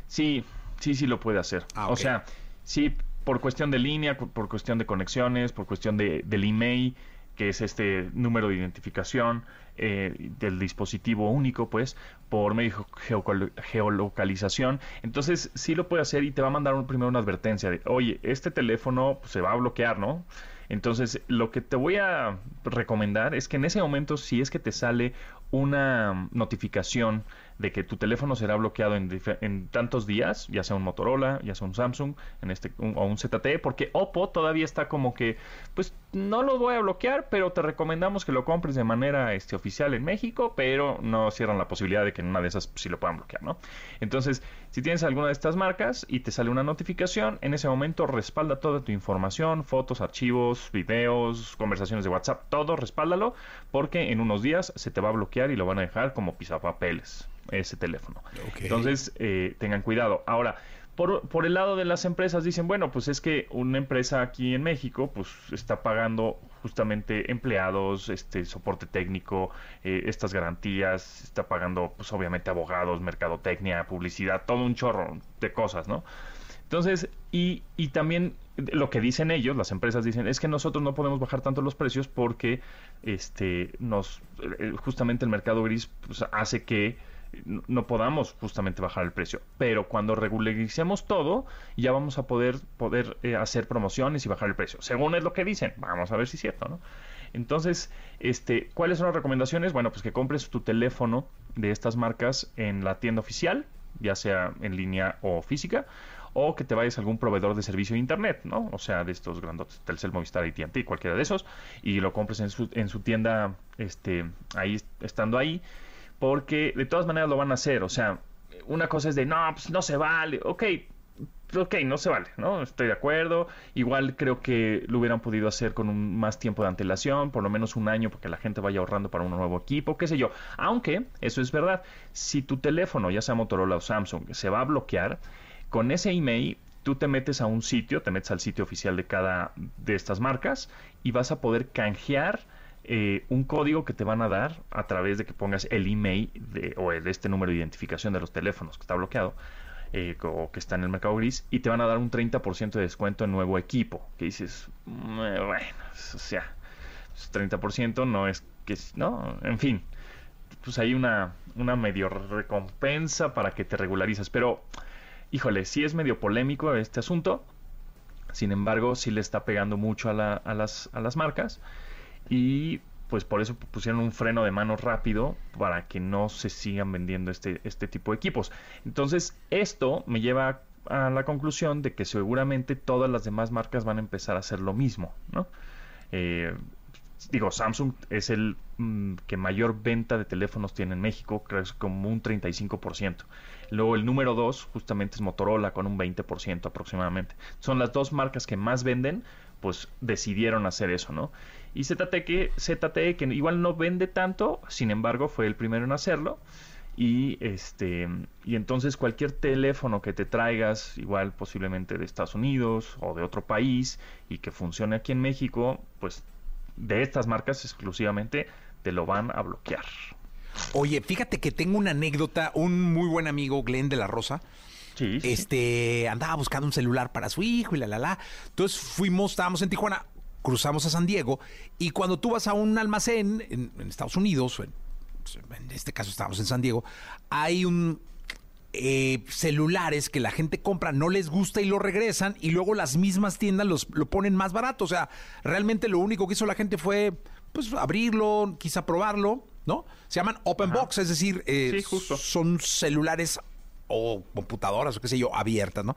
G: Sí, sí, sí lo puede hacer.
A: Ah,
G: O sea, sí, por cuestión de línea, por cuestión de conexiones, por cuestión de, del email, que es este número de identificación eh, del dispositivo único, pues, por medio de geolocalización. Entonces, sí lo puede hacer y te va a mandar un- primero una advertencia de, oye, este teléfono pues, se va a bloquear, ¿no? Entonces, lo que te voy a recomendar es que en ese momento, si es que te sale una notificación de que tu teléfono será bloqueado en, tantos días, ya sea un Motorola, ya sea un Samsung, en este o un ZTE, porque Oppo todavía está como que, pues no lo voy a bloquear, pero te recomendamos que lo compres de manera este, oficial en México, pero no cierran la posibilidad de que en una de esas sí lo puedan bloquear, ¿no? Entonces, si tienes alguna de estas marcas y te sale una notificación, en ese momento respalda toda tu información, fotos, archivos, videos, conversaciones de WhatsApp, todo respáldalo, porque en unos días se te va a bloquear y lo van a dejar como pisapapeles ese teléfono. Entonces, eh, tengan cuidado. Ahora, por, por el lado de las empresas dicen, bueno, pues es que una empresa aquí en México, pues está pagando justamente empleados, este soporte técnico, eh, estas garantías, está pagando, pues obviamente abogados, mercadotecnia, publicidad, todo un chorro de cosas, ¿no? Entonces, y, y también lo que dicen ellos, las empresas dicen, es que nosotros no podemos bajar tanto los precios porque este nos eh, justamente el mercado gris pues, hace que no- podamos justamente bajar el precio. Pero cuando regularicemos todo, ya vamos a poder, poder eh, hacer promociones y bajar el precio. Según es lo que dicen. Vamos a ver si es cierto, ¿no? Entonces, este, ¿cuáles son las recomendaciones? Bueno, pues que compres tu teléfono de estas marcas en la tienda oficial, ya sea en línea o física, o que te vayas a algún proveedor de servicio de internet, ¿no? O sea, de estos grandotes, Telcel, Movistar, AT&T, cualquiera de esos, y lo compres en su, en su tienda, este, ahí, estando ahí, porque de todas maneras lo van a hacer, o sea, una cosa es de, no, pues no se vale, ok, ok, no se vale, ¿no? Estoy de acuerdo. Igual creo que lo hubieran podido hacer con un, más tiempo de antelación, por lo menos un año, porque la gente vaya ahorrando para un nuevo equipo, qué sé yo. Aunque, eso es verdad, si tu teléfono, ya sea Motorola o Samsung, se va a bloquear, con ese email tú te metes a un sitio, te metes al sitio oficial de cada de estas marcas y vas a poder canjear eh, un código que te van a dar a través de que pongas el email de, o este número de identificación de los teléfonos que está bloqueado eh, o que está en el mercado gris y te van a dar un 30% de descuento en nuevo equipo. Que dices, "Mm, eh, bueno, o sea, 30% no es que, no, en fin, pues hay una, una medio recompensa para que te regularices. Pero, híjole, sí es medio polémico este asunto. Sin embargo, sí le está pegando mucho a, la- a las, a las marcas. Y pues por eso pusieron un freno de mano rápido para que no se sigan vendiendo este, este tipo de equipos. Entonces, esto me lleva a la conclusión de que seguramente todas las demás marcas van a empezar a hacer lo mismo, ¿no? Eh, digo, Samsung es el mm, que mayor venta de teléfonos tiene en México, creo que es como un 35%. Luego el número 2 justamente es Motorola con un 20% aproximadamente. Son las dos marcas que más venden, pues decidieron hacer eso, ¿no? Y ZTE que, ZTE que igual no vende tanto, sin embargo fue el primero en hacerlo. Y este y entonces cualquier teléfono que te traigas, igual posiblemente de Estados Unidos o de otro país y que funcione aquí en México, pues de estas marcas exclusivamente te lo van a bloquear.
A: Oye, fíjate que tengo una anécdota, un muy buen amigo, Glenn de la Rosa.
G: Sí, sí.
A: Este andaba buscando un celular para su hijo y la la la. Entonces fuimos, estábamos en Tijuana, cruzamos a San Diego y cuando tú vas a un almacén en, en Estados Unidos, en, en este caso estábamos en San Diego, hay un eh, celulares que la gente compra, no les gusta y lo regresan y luego las mismas tiendas los, lo ponen más barato. O sea, realmente lo único que hizo la gente fue pues abrirlo, quizá probarlo, ¿no? Se llaman open box, es decir, eh,
G: Sí, justo.
A: son celulares o computadoras o qué sé yo, abiertas, ¿no?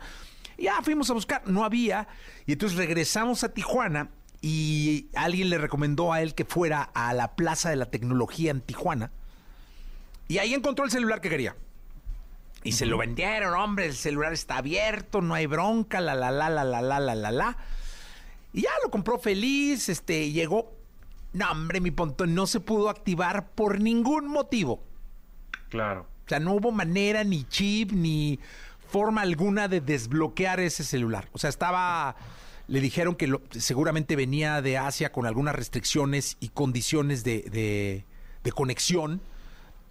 A: Y ya fuimos a buscar, no había, y entonces regresamos a Tijuana y alguien le recomendó a él que fuera a la Plaza de la Tecnología en Tijuana y ahí encontró el celular que quería. Y se lo vendieron, hombre, el celular está abierto, no hay bronca, la la la la la la la la la. Y ya lo compró feliz, este, llegó. No, hombre, mi pontón no se pudo activar por ningún motivo.
G: Claro.
A: O sea, no hubo manera, ni chip, ni forma alguna de desbloquear ese celular. O sea, estaba. Le dijeron que lo- seguramente venía de Asia con algunas restricciones y condiciones de, de- de conexión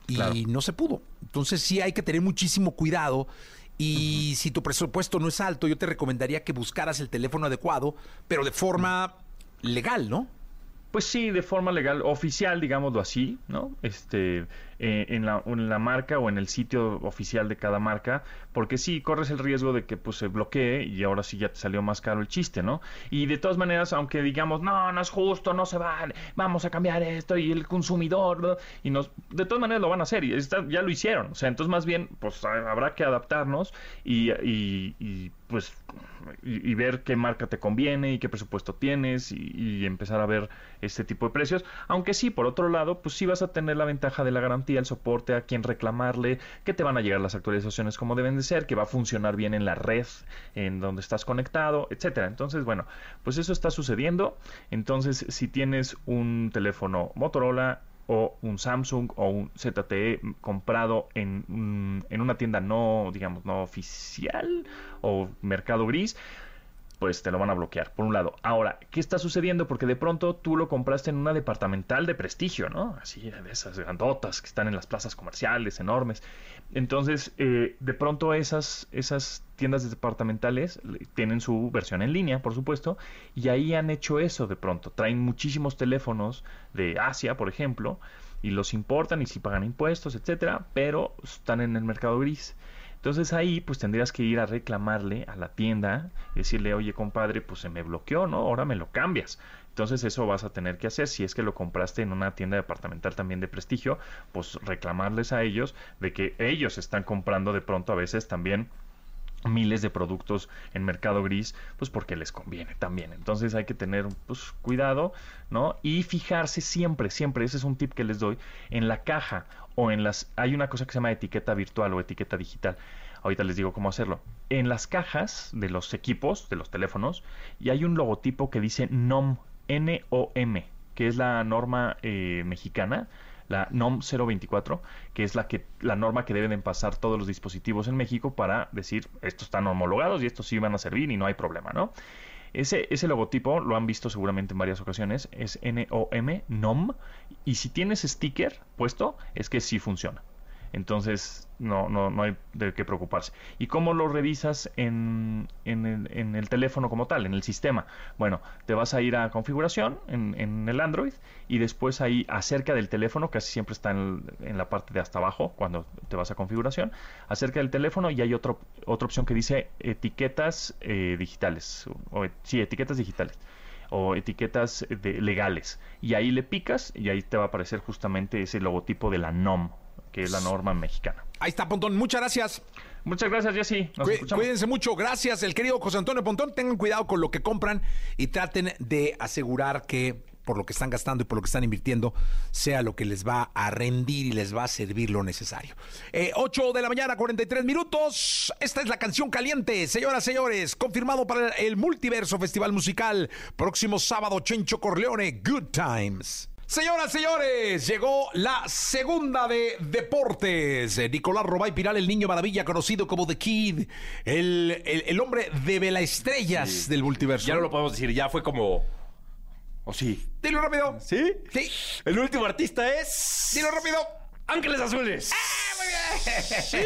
A: y
G: Claro.
A: no se pudo. Entonces, sí hay que tener muchísimo cuidado. Y si tu presupuesto no es alto, yo te recomendaría que buscaras el teléfono adecuado, pero de forma legal, ¿no?
G: Pues sí, de forma legal, oficial, digámoslo así, ¿no? Este, eh, en, la, en la marca o en el sitio oficial de cada marca, porque sí, corres el riesgo de que pues se bloquee y ahora sí ya te salió más caro el chiste, ¿no? Y de todas maneras, aunque digamos, no, no es justo, no se vale, vamos a cambiar esto y el consumidor, y nos, de todas maneras lo van a hacer y está- ya lo hicieron, o sea, entonces más bien, pues ha- habrá que adaptarnos y, y- y, pues y, y ver qué marca te conviene y qué presupuesto tienes y, y empezar a ver este tipo de precios. Aunque sí, por otro lado, pues sí vas a tener la ventaja de la garantía, el soporte, a quien reclamarle, que te van a llegar las actualizaciones como deben de ser, que va a funcionar bien en la red en donde estás conectado, etcétera. Entonces, bueno, pues eso está sucediendo. Entonces, si tienes un teléfono Motorola o un Samsung o un ZTE comprado en, un- en una tienda no, digamos, no oficial o mercado gris, pues te lo van a bloquear, por un lado. Ahora, ¿qué está sucediendo? Porque de pronto tú lo compraste en una departamental de prestigio, ¿no? Así, de esas grandotas que están en las plazas comerciales enormes. Entonces, eh, de pronto esas, esas tiendas departamentales le- tienen su versión en línea, por supuesto, y ahí han hecho eso de pronto. Traen muchísimos teléfonos de Asia, por ejemplo, y los importan y si pagan impuestos, etcétera, pero están en el mercado gris. Entonces ahí pues tendrías que ir a reclamarle a la tienda decirle, oye compadre, pues se me bloqueó, ¿no? Ahora me lo cambias. Entonces eso vas a tener que hacer si es que lo compraste en una tienda departamental también de prestigio, pues reclamarles a ellos de que ellos están comprando de pronto a veces también miles de productos en mercado gris, pues porque les conviene también. Entonces hay que tener pues cuidado, ¿no? Y fijarse siempre, siempre, ese es un tip que les doy, en la caja o en las hay una cosa que se llama etiqueta virtual o etiqueta digital Ahorita les digo cómo hacerlo. En las cajas de los equipos, de los teléfonos, y hay un logotipo que dice NOM, N-O-M, que es la norma eh, mexicana, la NOM 024, que es la, que, la norma que deben pasar todos los dispositivos en México para decir, estos están homologados y estos sí van a servir y no hay problema, ¿no? Ese, ese logotipo lo han visto seguramente en varias ocasiones, es N-O-M, NOM, y si tienes sticker puesto, es que sí funciona. Entonces, no, no, no hay de qué preocuparse. ¿Y cómo lo revisas en, en, el, teléfono como tal, en el sistema? Bueno, te vas a ir a configuración en, en el Android y después ahí acerca del teléfono, casi siempre está en la parte de hasta abajo cuando te vas a configuración, acerca del teléfono y hay otro, otra opción que dice etiquetas eh, digitales. O, sí, etiquetas digitales o etiquetas de- legales. Y ahí le picas y ahí te va a aparecer justamente ese logotipo de la NOM, que es la norma mexicana.
A: Ahí está, Pontón. Muchas gracias.
G: Muchas gracias, Jessy. Nos
A: Cuí-
G: escuchamos.
A: Cuídense mucho. Gracias, el querido José Antonio Pontón. Tengan cuidado con lo que compran y traten de asegurar que por lo que están gastando y por lo que están invirtiendo sea lo que les va a rendir y les va a servir lo necesario. Eh, 8 de la mañana, 43 minutos. Esta es la canción caliente. Señoras, señores, confirmado para el Multiverso Festival Musical. Próximo sábado, Chencho Corleone, Good Times. Señoras, señores, llegó la segunda de deportes. Nicolás Robay Piral, el niño maravilla, conocido como The Kid, el, el- el hombre de vela estrellas del multiverso.
C: Ya no lo podemos decir, ya fue como. ¿O sí?
A: Dilo rápido.
C: ¿Sí?
A: Sí.
C: El último artista es.
A: Dilo rápido.
C: Ángeles Azules.
A: Sí.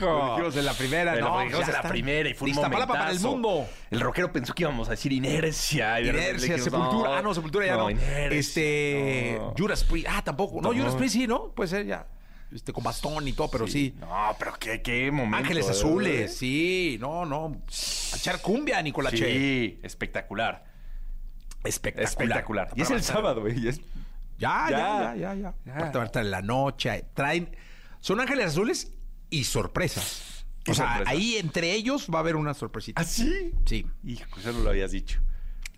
A: Lo dijimos en la primera,
C: Lo
A: no,
C: dijimos
A: ya
C: en la primera y fue un
A: Iztapalapa para el
C: momentazo.
A: mundo.
C: El rockero pensó que íbamos a decir inercia. y de repente
A: Inercia,
C: dijimos,
A: Sepultura. Ah, no, Sepultura ya no.
C: inercia,
A: este.
C: no.
A: Judas Priest. Ah, tampoco. No,
C: Tampoco.
A: Judas Priest sí, ¿no? Puede ser ya. Este, con bastón y todo, pero sí.
C: No, pero qué, qué momento.
A: Ángeles. Azules, sí. No, no. A echar cumbia, Nicolache.
C: Sí, espectacular.
A: Espectacular.
C: Espectacular. Y es el sábado, güey. y es-
A: Ya, ya,
C: Ya.
A: ya, ya, ya. Aparte a estar en la noche. Traen. Son ángeles azules y sorpresas.
C: ¿Qué
A: O sea,
C: sorpresa?
A: ahí entre ellos va a haber una sorpresita.
C: ¿Ah, sí?
A: Sí.
C: Hijo, eso no lo habías dicho.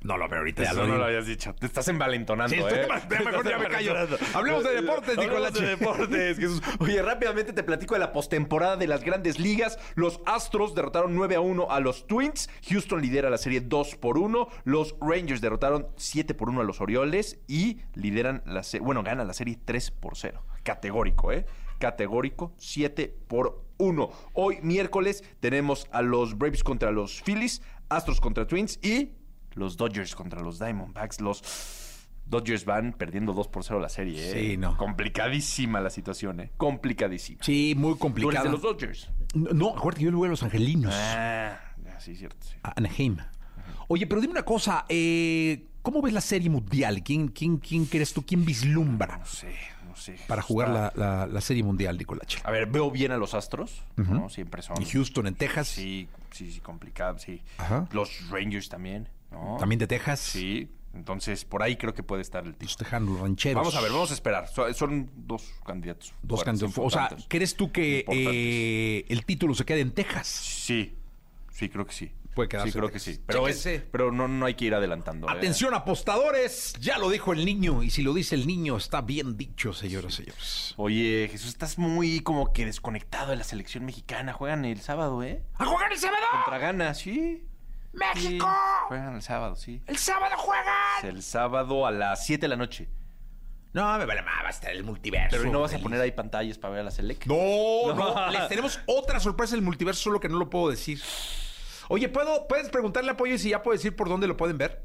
A: No lo veo ahorita. Ya lo
C: no lo habías dicho. Te estás envalentonando,
A: Sí, estoy
C: ¿eh? Te
A: mejor ya me callo. Hablemos de deportes, Nicolache.
C: de deportes, Jesús. Oye, rápidamente te platico de la postemporada de las grandes ligas. Los Astros derrotaron 9 a 1 a los Twins. Houston lidera la serie 2 por 1. Los Rangers derrotaron 7 por 1 a los Orioles y lideran la serie, bueno, ganan la serie 3 por 0. Categórico, ¿eh? Categórico 7 por 1. Hoy miércoles tenemos a los Braves contra los Phillies, Astros contra Twins y los Dodgers contra los Diamondbacks. Los Dodgers van perdiendo 2 por 0 la serie, ¿eh?
A: Sí, no.
C: Complicadísima la situación, ¿eh? Complicadísima.
A: Sí, muy
C: Tú eres
A: complicado.
C: de los Dodgers.
A: No, no, acuérdate que yo le voy a los angelinos.
C: Ah, ya, sí, cierto. sí.
A: A Anaheim. Oye, pero dime una cosa. eh, ¿Cómo ves la serie mundial? ¿Quién, quién, quién crees tú? ¿Quién vislumbra
C: No sé, no sé.
A: para jugar la- la serie mundial, Nicolache?
C: A ver, veo bien a los Astros, ¿no? Siempre son...
A: Y Houston en Texas.
C: Sí, sí, sí, complicado, sí.
A: Ajá.
C: Los Rangers también, ¿no?
A: También de Texas.
C: Sí, entonces por ahí creo que puede estar el tipo.
A: Los tejanos rancheros.
C: Vamos a ver, vamos a esperar. So- Son dos candidatos.
A: Dos candidatos. O sea. ¿crees tú que eh, el título se quede en Texas?
C: Sí, sí, creo que sí.
A: Puede quedarse
C: Sí, creo que sí. Pero, es- pero no, no hay que ir adelantando. ¿eh?
A: Atención, apostadores. Ya lo dijo el niño. Y si lo dice el niño, está bien dicho, señoras y señores.
C: Oye, Jesús, estás muy como que desconectado de la selección mexicana. Juegan el sábado, ¿eh?
A: ¡A jugar el sábado!
C: Contra Ghana, sí.
A: ¡México!
C: Sí, Juegan el sábado, sí.
A: ¡El sábado juegan!
C: El sábado a las 7 de la noche.
A: No, me vale más, va a estar el multiverso.
C: Pero ¿y no vas a poner ahí pantallas para ver a la selec?
A: No, no, les tenemos otra sorpresa del multiverso, solo que no lo puedo decir. Oye, ¿puedo, ¿puedes preguntarle a Pollo si ya puedo decir por dónde lo pueden ver?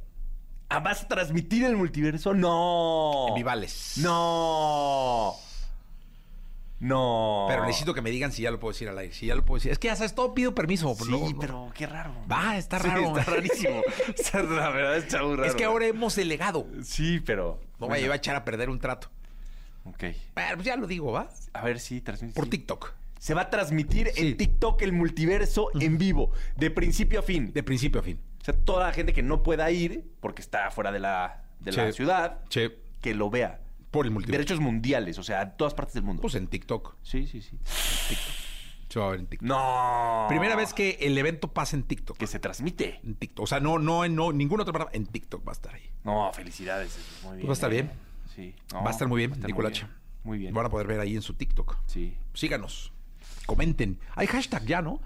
C: Ah, ¿vas a transmitir el multiverso? No.
A: En Vivales.
C: No. No.
A: Pero necesito que me digan si ya lo puedo decir al aire. Si ya lo puedo decir. Es que ya sabes, todo pido permiso.
C: Sí,
A: no, no.
C: pero qué raro.
A: Va, está
C: Sí,
A: raro.
C: está rarísimo. Está- la verdad está muy raro.
A: Es que ahora hemos delegado.
C: Sí, pero...
A: No vaya yo a echar a perder un trato.
C: Ok.
A: Bueno, pues ya lo digo, ¿va?
C: A ver si transmite.
A: Por TikTok.
C: Se va a transmitir
A: Sí.
C: en TikTok el multiverso en vivo, de principio a fin.
A: De principio a fin.
C: O sea, toda la gente que no pueda ir, porque está fuera de la, de la
A: Sí.
C: ciudad,
A: Che,
C: que lo vea.
A: Por el multiverso.
C: Derechos mundiales, o sea, en todas partes del mundo.
A: Pues en TikTok.
C: sí, sí, sí.
A: Se va a ver en TikTok.
C: No.
A: Primera vez que el evento pasa en TikTok.
C: que se transmite.
A: En TikTok. O sea, no, no, no, ninguna otra palabra. En TikTok va a estar ahí.
C: No, felicidades. Muy bien.
A: Pues va a estar bien.
C: Sí.
A: va a estar muy bien,
C: a
A: Nicolache.
C: Muy bien. Muy bien.
A: Van a poder ver ahí en su TikTok.
C: Sí.
A: Síganos. comenten. Hay hashtag ya, ¿no?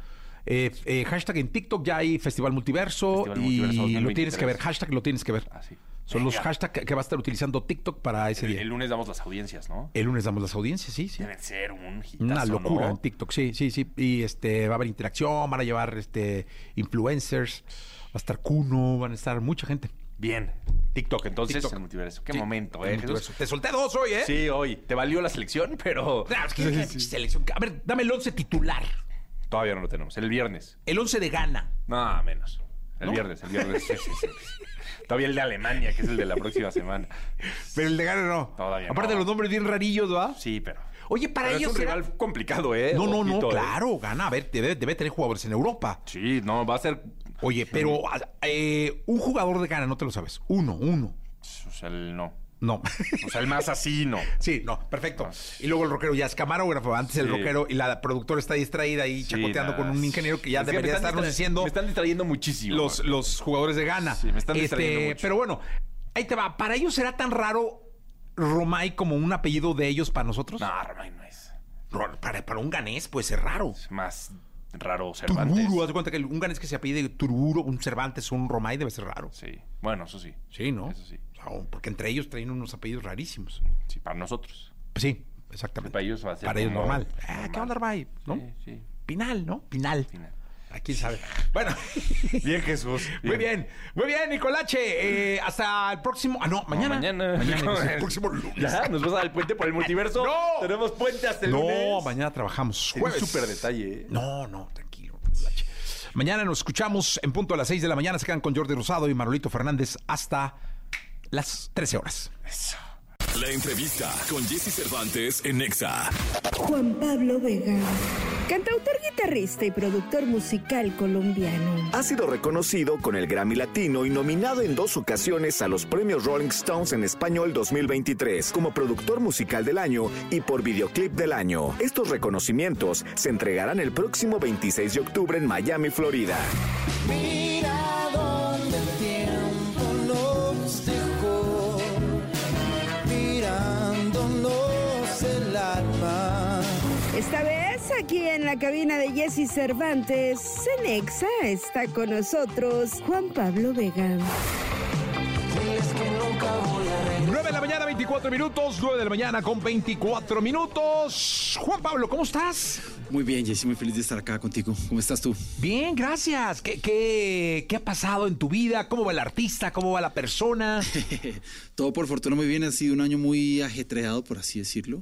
A: Eh, eh, hashtag en TikTok ya hay Festival Multiverso
C: Festival
A: y lo
C: 2023.
A: tienes que ver. Hashtag lo tienes que ver.
C: Ah,
A: Son los hashtags que, va a estar utilizando TikTok para ese
C: El,
A: día.
C: el lunes damos las audiencias, ¿no?
A: El lunes damos las audiencias, sí, sí.
C: Deben ser un hitazo,
A: Una locura
C: ¿no?
A: en TikTok, sí, sí, sí. Y este va a haber interacción, van a llevar este influencers, va a estar Kuno, van a estar mucha gente.
C: Bien. TikTok, entonces,
A: TikTok.
C: el multiverso. Qué
A: Sí,
C: momento, ¿eh? Jesús?
A: Te solté dos hoy, ¿eh?
C: Sí, hoy. Te valió la selección, pero
A: es que- selección. A ver, dame el 11 titular.
C: todavía no lo tenemos. El viernes.
A: El 11 de Ghana.
C: No, menos. El
A: ¿No?
C: viernes, el viernes. sí, sí, sí. Todavía el de Alemania, que es el de la próxima semana.
A: Pero el de Ghana no.
C: Todavía
A: Aparte
C: no.
A: los nombres bien rarillos, ¿va?
C: Sí, pero.
A: Oye, para
C: pero
A: ellos
C: es un
A: será-
C: rival complicado, ¿eh?
A: No, no, no,
C: Ojito, ¿eh?
A: claro, Ghana. A ver, debe, debe tener jugadores en Europa.
C: Sí, no, va a ser.
A: Oye, pero eh, un jugador de Ghana, no te lo sabes. Uno, uno.
C: O sea, el no.
A: No.
C: O sea, el más así, no.
A: Sí, no, perfecto. Y luego el rockero ya es camarógrafo, antes el
C: Sí.
A: rockero y la productora está distraída ahí chacoteando con un ingeniero que ya
C: Es que
A: debería
C: me están
A: estarnos
C: distra-
A: diciendo
C: Me están distrayendo muchísimo.
A: los, los jugadores de Ghana.
C: Sí, me están distrayendo mucho.
A: Pero bueno, ahí te va. ¿Para ellos será tan raro Romay como un apellido de ellos para nosotros?
C: No, Romay no es.
A: Ro- Para, para un ganés puede ser raro.
C: Es más raro Cervantes.
A: Tururu, haz de cuenta que un ganés que se apellide Tururu, un Cervantes, un Romay debe ser raro.
C: Sí. Bueno, eso sí.
A: Sí, ¿no?
C: Eso sí.
A: Porque entre ellos traen unos apellidos rarísimos.
C: Sí, para nosotros.
A: Sí, exactamente.
C: Para ellos va a ser
A: Para ellos
C: como
A: normal. Ah,
C: normal.
A: ¿Qué onda, Romay? ¿No?
C: Sí, sí.
A: Pinal, ¿no? Pinal.
C: Final.
A: ¿A quién sabe? Bueno,
C: Bien, Jesús.
A: muy bien. Muy bien, Nicolache. Eh, hasta el próximo. Ah, no, mañana.
C: mañana.
A: Mañana, el próximo lunes.
C: ¿Ya? ¿Nos vas a dar el puente por el multiverso?
A: ¡No!
C: Tenemos puente hasta el
A: No,
C: lunes.
A: mañana trabajamos.
C: Es un
A: Jueves.
C: súper detalle, ¿eh?
A: No, no, tranquilo. Nicolache. Mañana nos escuchamos en punto a las 6 de la mañana. Se quedan con Jordi Rosado y Manolito Fernández hasta las 13 horas.
B: La entrevista con Jesse Cervantes en Nexa.
J: Juan Pablo Vega, cantautor, guitarrista y productor musical colombiano.
K: Ha sido reconocido con el Grammy Latino y nominado en dos ocasiones a los premios Rolling Stones en español 2023 como productor musical del año y por videoclip del año. Estos reconocimientos se entregarán el próximo 26 de octubre en Miami, Florida.
F: Mira donde
J: Esta vez aquí en la cabina de Jesse Cervantes, Cenexa, está con nosotros Juan Pablo Vega.
F: Diles que nunca voy a regresar.
A: 9 de la mañana, 24 minutos. 9 de la mañana con 24 minutos. Juan Pablo, ¿cómo estás?
L: Muy bien, Jessy, muy feliz de estar acá contigo. ¿Cómo estás tú?
A: Bien, gracias. ¿Qué, qué, qué ha pasado en tu vida? ¿Cómo va el artista? ¿Cómo va la persona?
L: Todo por fortuna muy bien, ha sido un año muy ajetreado, por así decirlo.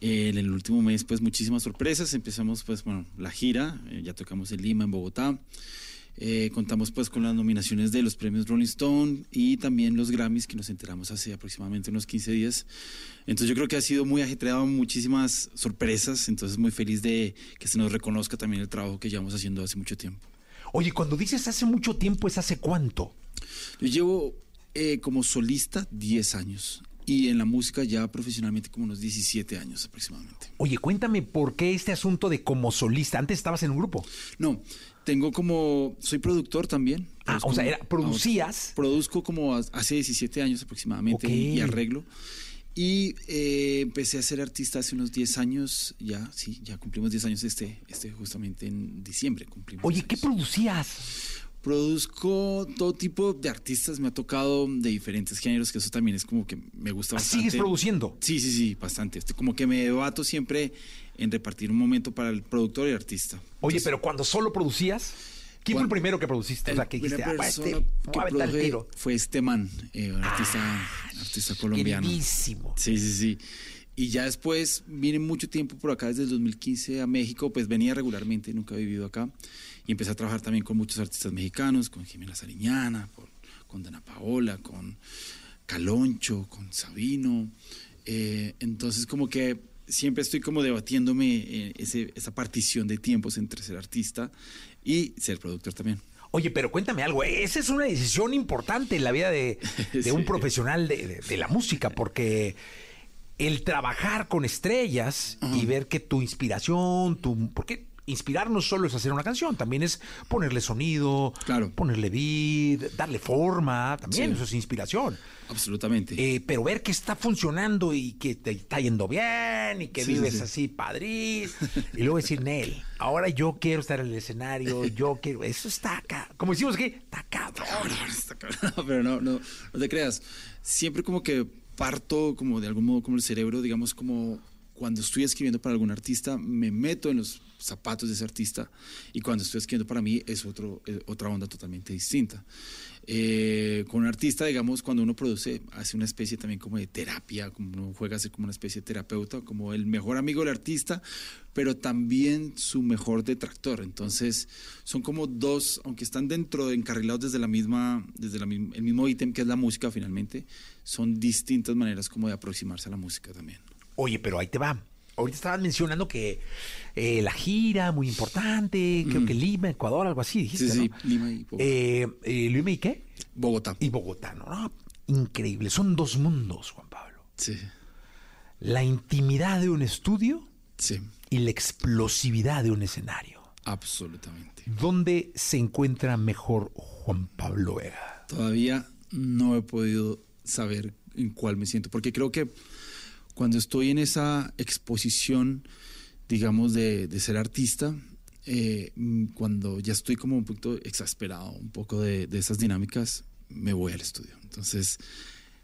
L: Eh, en el último mes, pues muchísimas sorpresas. Empezamos, pues, bueno, la gira. eh, ya tocamos en Lima, en Bogotá. Eh, contamos, pues, con las nominaciones de los premios Rolling Stone y también los Grammys, que nos enteramos hace aproximadamente unos 15 días. Entonces, yo creo que ha sido muy ajetreado, muchísimas sorpresas. Entonces, muy feliz de que se nos reconozca también el trabajo que llevamos haciendo hace mucho tiempo.
A: Oye, cuando dices hace mucho tiempo, ¿es hace cuánto?
L: Yo llevo eh, como solista 10 años y en la música ya profesionalmente como unos 17 años aproximadamente.
A: Oye, cuéntame por qué este asunto de como solista. Antes estabas en un grupo.
L: No, tengo como, soy productor también.
A: Ah, o sea, era- ¿producías?
L: Produzco como ha- hace 17 años aproximadamente y, arreglo. Y eh, empecé a ser artista hace unos 10 años, ya, sí, ya cumplimos 10 años este, este justamente en diciembre cumplimos.
A: Oye,
L: 10
A: ¿qué producías?
L: Produzco todo tipo de artistas, me ha tocado de diferentes géneros, que eso también es como que me gusta
A: Ah,
L: bastante.
A: ¿Sigues produciendo?
L: Sí, sí, sí, bastante. Este, como que me debato siempre en repartir un momento para el productor y artista.
A: Oye,
L: Entonces,
A: pero cuando solo producías, ¿quién fue el primero que produciste? O sea, que dijiste, ah, va, este,
L: que
A: el tiro.
L: fue este man, eh, un artista, artista colombiano.
A: Queridísimo.
L: Sí, sí, sí. Y ya después vine mucho tiempo por acá, desde el 2015 a México, pues venía regularmente, nunca he vivido acá. Y empecé a trabajar también con muchos artistas mexicanos, con Jimena Sariñana, con, con Dana Paola, con Caloncho, con Sabino. Eh, entonces como que siempre estoy como debatiéndome eh, ese- esa partición de tiempos entre ser artista y ser productor también.
A: Oye, pero cuéntame algo. Esa es una decisión importante en la vida de, de un profesional de, de- de la música, porque el trabajar con estrellas y ver que tu inspiración, tu. Porque inspirar no solo es hacer una canción, también es ponerle sonido, ponerle beat, darle forma, también
L: Sí.
A: eso es inspiración.
L: Absolutamente.
A: Eh, pero ver que está funcionando y que te está yendo bien y que
L: Sí,
A: vives
L: sí.
A: así padrís. Y luego decir, Nel, ahora yo quiero estar en el escenario, yo quiero. Eso está acá. Como decimos aquí, está cabrón.
L: pero no, no, no te creas. Siempre como que parto como de algún modo como el cerebro, digamos como cuando estoy escribiendo para algún artista, me meto en los zapatos de ese artista y cuando estoy escribiendo para mí es otro, eh, otra onda totalmente distinta. Eh, con un artista, digamos, cuando uno produce, hace una especie también como de terapia, como uno juega a ser como una especie de terapeuta, como el mejor amigo del artista, pero también su mejor detractor. Entonces, son como dos, aunque están dentro, de encarrilados desde la misma, desde la, el mismo ítem que es la música finalmente, son distintas maneras como de aproximarse a la música también.
A: Oye, pero ahí te va. Ahorita estabas mencionando que eh, la gira, muy importante, creo que Lima, Ecuador, algo así, dijiste,
L: Sí, sí,
A: ¿no?
L: Lima y Bogotá.
A: Eh, eh, ¿Lima y qué?
L: Bogotá.
A: Y Bogotá, ¿no? No, Increíble. Son dos mundos, Juan Pablo.
L: Sí.
A: La intimidad de un estudio
L: Sí.
A: y la explosividad de un escenario.
L: Absolutamente.
A: ¿Dónde se encuentra mejor Juan Pablo Vega?
L: Todavía no he podido saber en cuál me siento, porque creo que cuando estoy en esa exposición, digamos, de, ser artista, eh, cuando ya estoy como un poquito exasperado, un poco de, esas dinámicas, me voy al estudio. Entonces,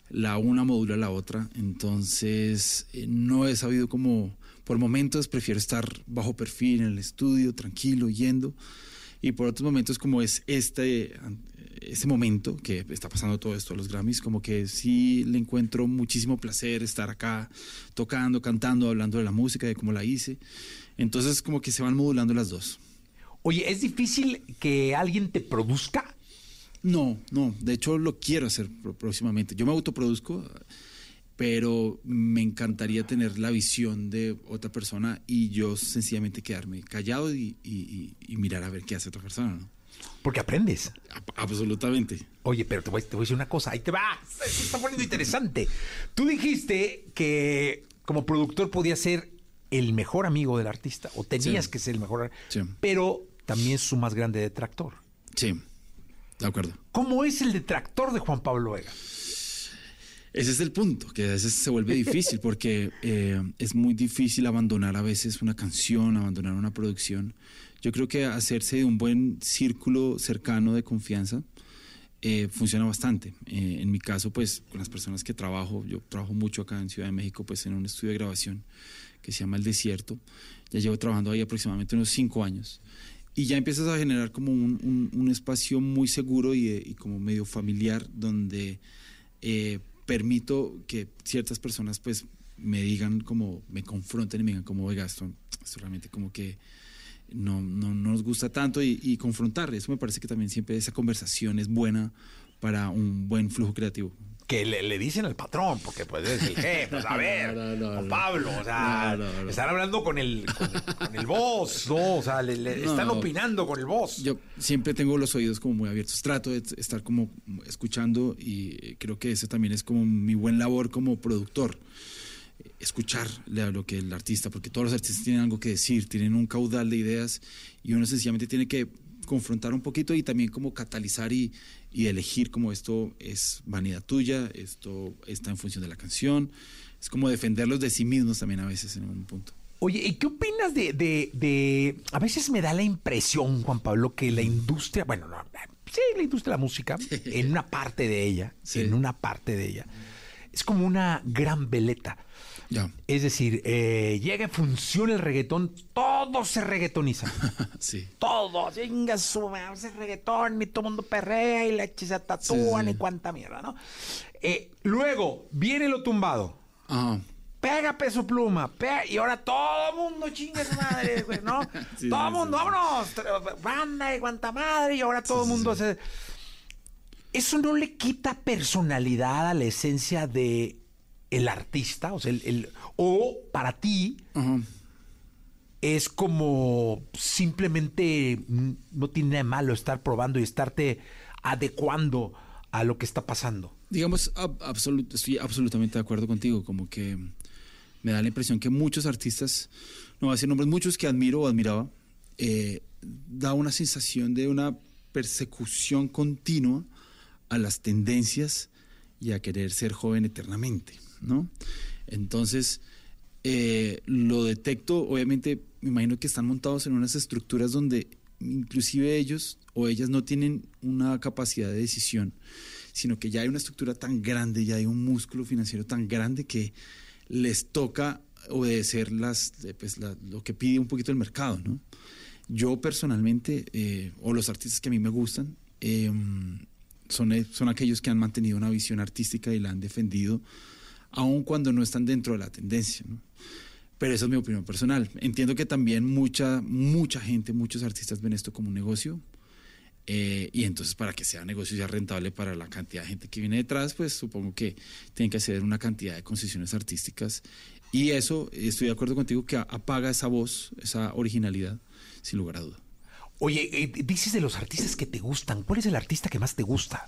L: la una modula la otra, entonces eh, no he sabido cómo, por momentos prefiero estar bajo perfil en el estudio, tranquilo, yendo, y por otros momentos como es este, este momento que está pasando todo esto a los Grammys, como que sí le encuentro muchísimo placer estar acá tocando, cantando, hablando de la música, de cómo la hice. Entonces como que se van modulando las dos.
A: Oye, ¿es difícil que alguien te produzca?
L: No, no, de hecho lo quiero hacer próximamente. Yo me autoproduzco, pero me encantaría tener la visión de otra persona y yo sencillamente quedarme callado y- y mirar a ver qué hace otra persona, ¿no?
A: Porque aprendes.
L: Absolutamente.
A: Oye, pero te voy, te voy a decir una cosa, ahí te va. Se está poniendo interesante. Tú dijiste que como productor podías ser el mejor amigo del artista, o tenías
L: Sí.
A: que ser el mejor,
L: Sí.
A: pero también su más grande detractor.
L: Sí, de acuerdo.
A: ¿Cómo es el detractor de Juan Pablo Vega?
L: Ese es el punto, que a veces se vuelve difícil porque eh, es muy difícil abandonar a veces una canción, abandonar una producción. Yo creo que hacerse de un buen círculo cercano de confianza eh, funciona bastante. Eh, en mi caso, pues con las personas que trabajo, yo trabajo mucho acá en Ciudad de México, pues en un estudio de grabación que se llama El Desierto. Ya llevo trabajando ahí aproximadamente unos cinco años. Y ya empiezas a generar como un, un- un espacio muy seguro y, eh, y como medio familiar donde eh, permito que ciertas personas pues me digan como, me confronten y me digan como, oiga, esto, esto realmente como que no, no, no nos gusta tanto y, y confrontar. Eso me parece que también siempre esa conversación es buena para un buen flujo creativo.
A: Que le, le dicen al patrón, porque pues es el jefe, pues, a ver,
L: No.
A: Pablo, o sea, están hablando con el, con, con el boss, ¿no? O sea, le, están opinando con el boss.
L: Yo siempre tengo los oídos como muy abiertos. Trato de estar como escuchando y creo que eso también es como mi buen labor como productor. Escucharle a lo que el artista, porque todos los artistas tienen algo que decir, tienen un caudal de ideas y uno sencillamente tiene que confrontar un poquito y también como catalizar y, y elegir como esto es vanidad tuya, esto está en función de la canción. Es como defenderlos de sí mismos también a veces en un punto.
A: Oye, ¿y qué opinas de, de, de- A veces me da la impresión, Juan Pablo, que la industria, bueno, no, sí, la industria de la música, en una parte de ella, en una parte de ella, es como una gran veleta.
L: Ya.
A: Es decir, eh, llega funciona el reggaetón, todo se reggaetoniza.
L: Sí.
A: todo, venga, sube, hace reggaetón y todo el mundo perrea y la se tatúan
L: Sí, sí.
A: y cuánta mierda, ¿no? Eh, luego viene lo tumbado.
L: Ajá.
A: Pega peso pluma, pega, y ahora todo el mundo chinga su madre, güey, ¿no?
L: Sí,
A: todo mundo, vámonos, banda y cuanta madre, y ahora todo el mundo hace. Eso no le quita personalidad a la esencia de el artista, o sea, el, el- o para ti es como simplemente mm, no tiene nada de malo estar probando y estarte adecuando a lo que está pasando.
L: Digamos, ab- absolut- estoy absolutamente de acuerdo contigo, como que me da la impresión que muchos artistas, no voy a decir nombres, muchos que admiro o admiraba, eh, da una sensación de una persecución continua a las tendencias y a querer ser joven eternamente, ¿no? Entonces, eh, lo detecto, obviamente, me imagino que están montados en unas estructuras donde inclusive ellos o ellas no tienen una capacidad de decisión, sino que ya hay una estructura tan grande, ya hay un músculo financiero tan grande que les toca obedecer las, eh, pues, lo que pide un poquito el mercado, ¿no? Yo personalmente, eh, o los artistas que a mí me gustan, son, son aquellos que han mantenido una visión artística y la han defendido, aun cuando no están dentro de la tendencia, ¿no? Pero esa es mi opinión personal. Entiendo que también mucha, mucha gente, muchos artistas ven esto como un negocio. eh, y entonces para que sea negocio y sea rentable para la cantidad de gente que viene detrás, pues supongo que tienen que hacer una cantidad de concesiones artísticas. Y eso, estoy de acuerdo contigo, que apaga esa voz, esa originalidad, sin lugar a duda.
A: Oye, eh, dices de los artistas que te gustan. ¿Cuál es el artista que más te gusta?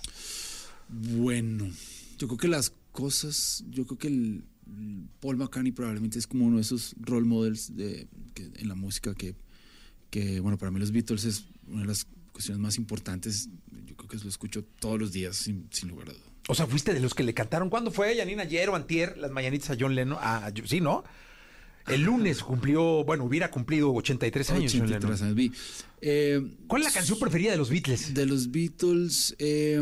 L: Bueno, yo creo que las cosas, yo creo que el, el Paul McCartney probablemente es como uno de esos role models de, que- en la música que, que, bueno, para mí los Beatles es una de las cuestiones más importantes. Yo creo que lo escucho todos los días, sin, sin lugar a duda.
A: O sea, fuiste de los que le cantaron. ¿Cuándo fue, Janina? ¿Ayer o antier? Las mañanitas a John Lennon. Ah, sí, ¿no? El lunes cumplió, bueno, hubiera cumplido 83 años. John
L: 83
A: Lennon.
L: años vi. Eh,
A: ¿Cuál es la canción preferida de los Beatles?
L: De los Beatles, eh,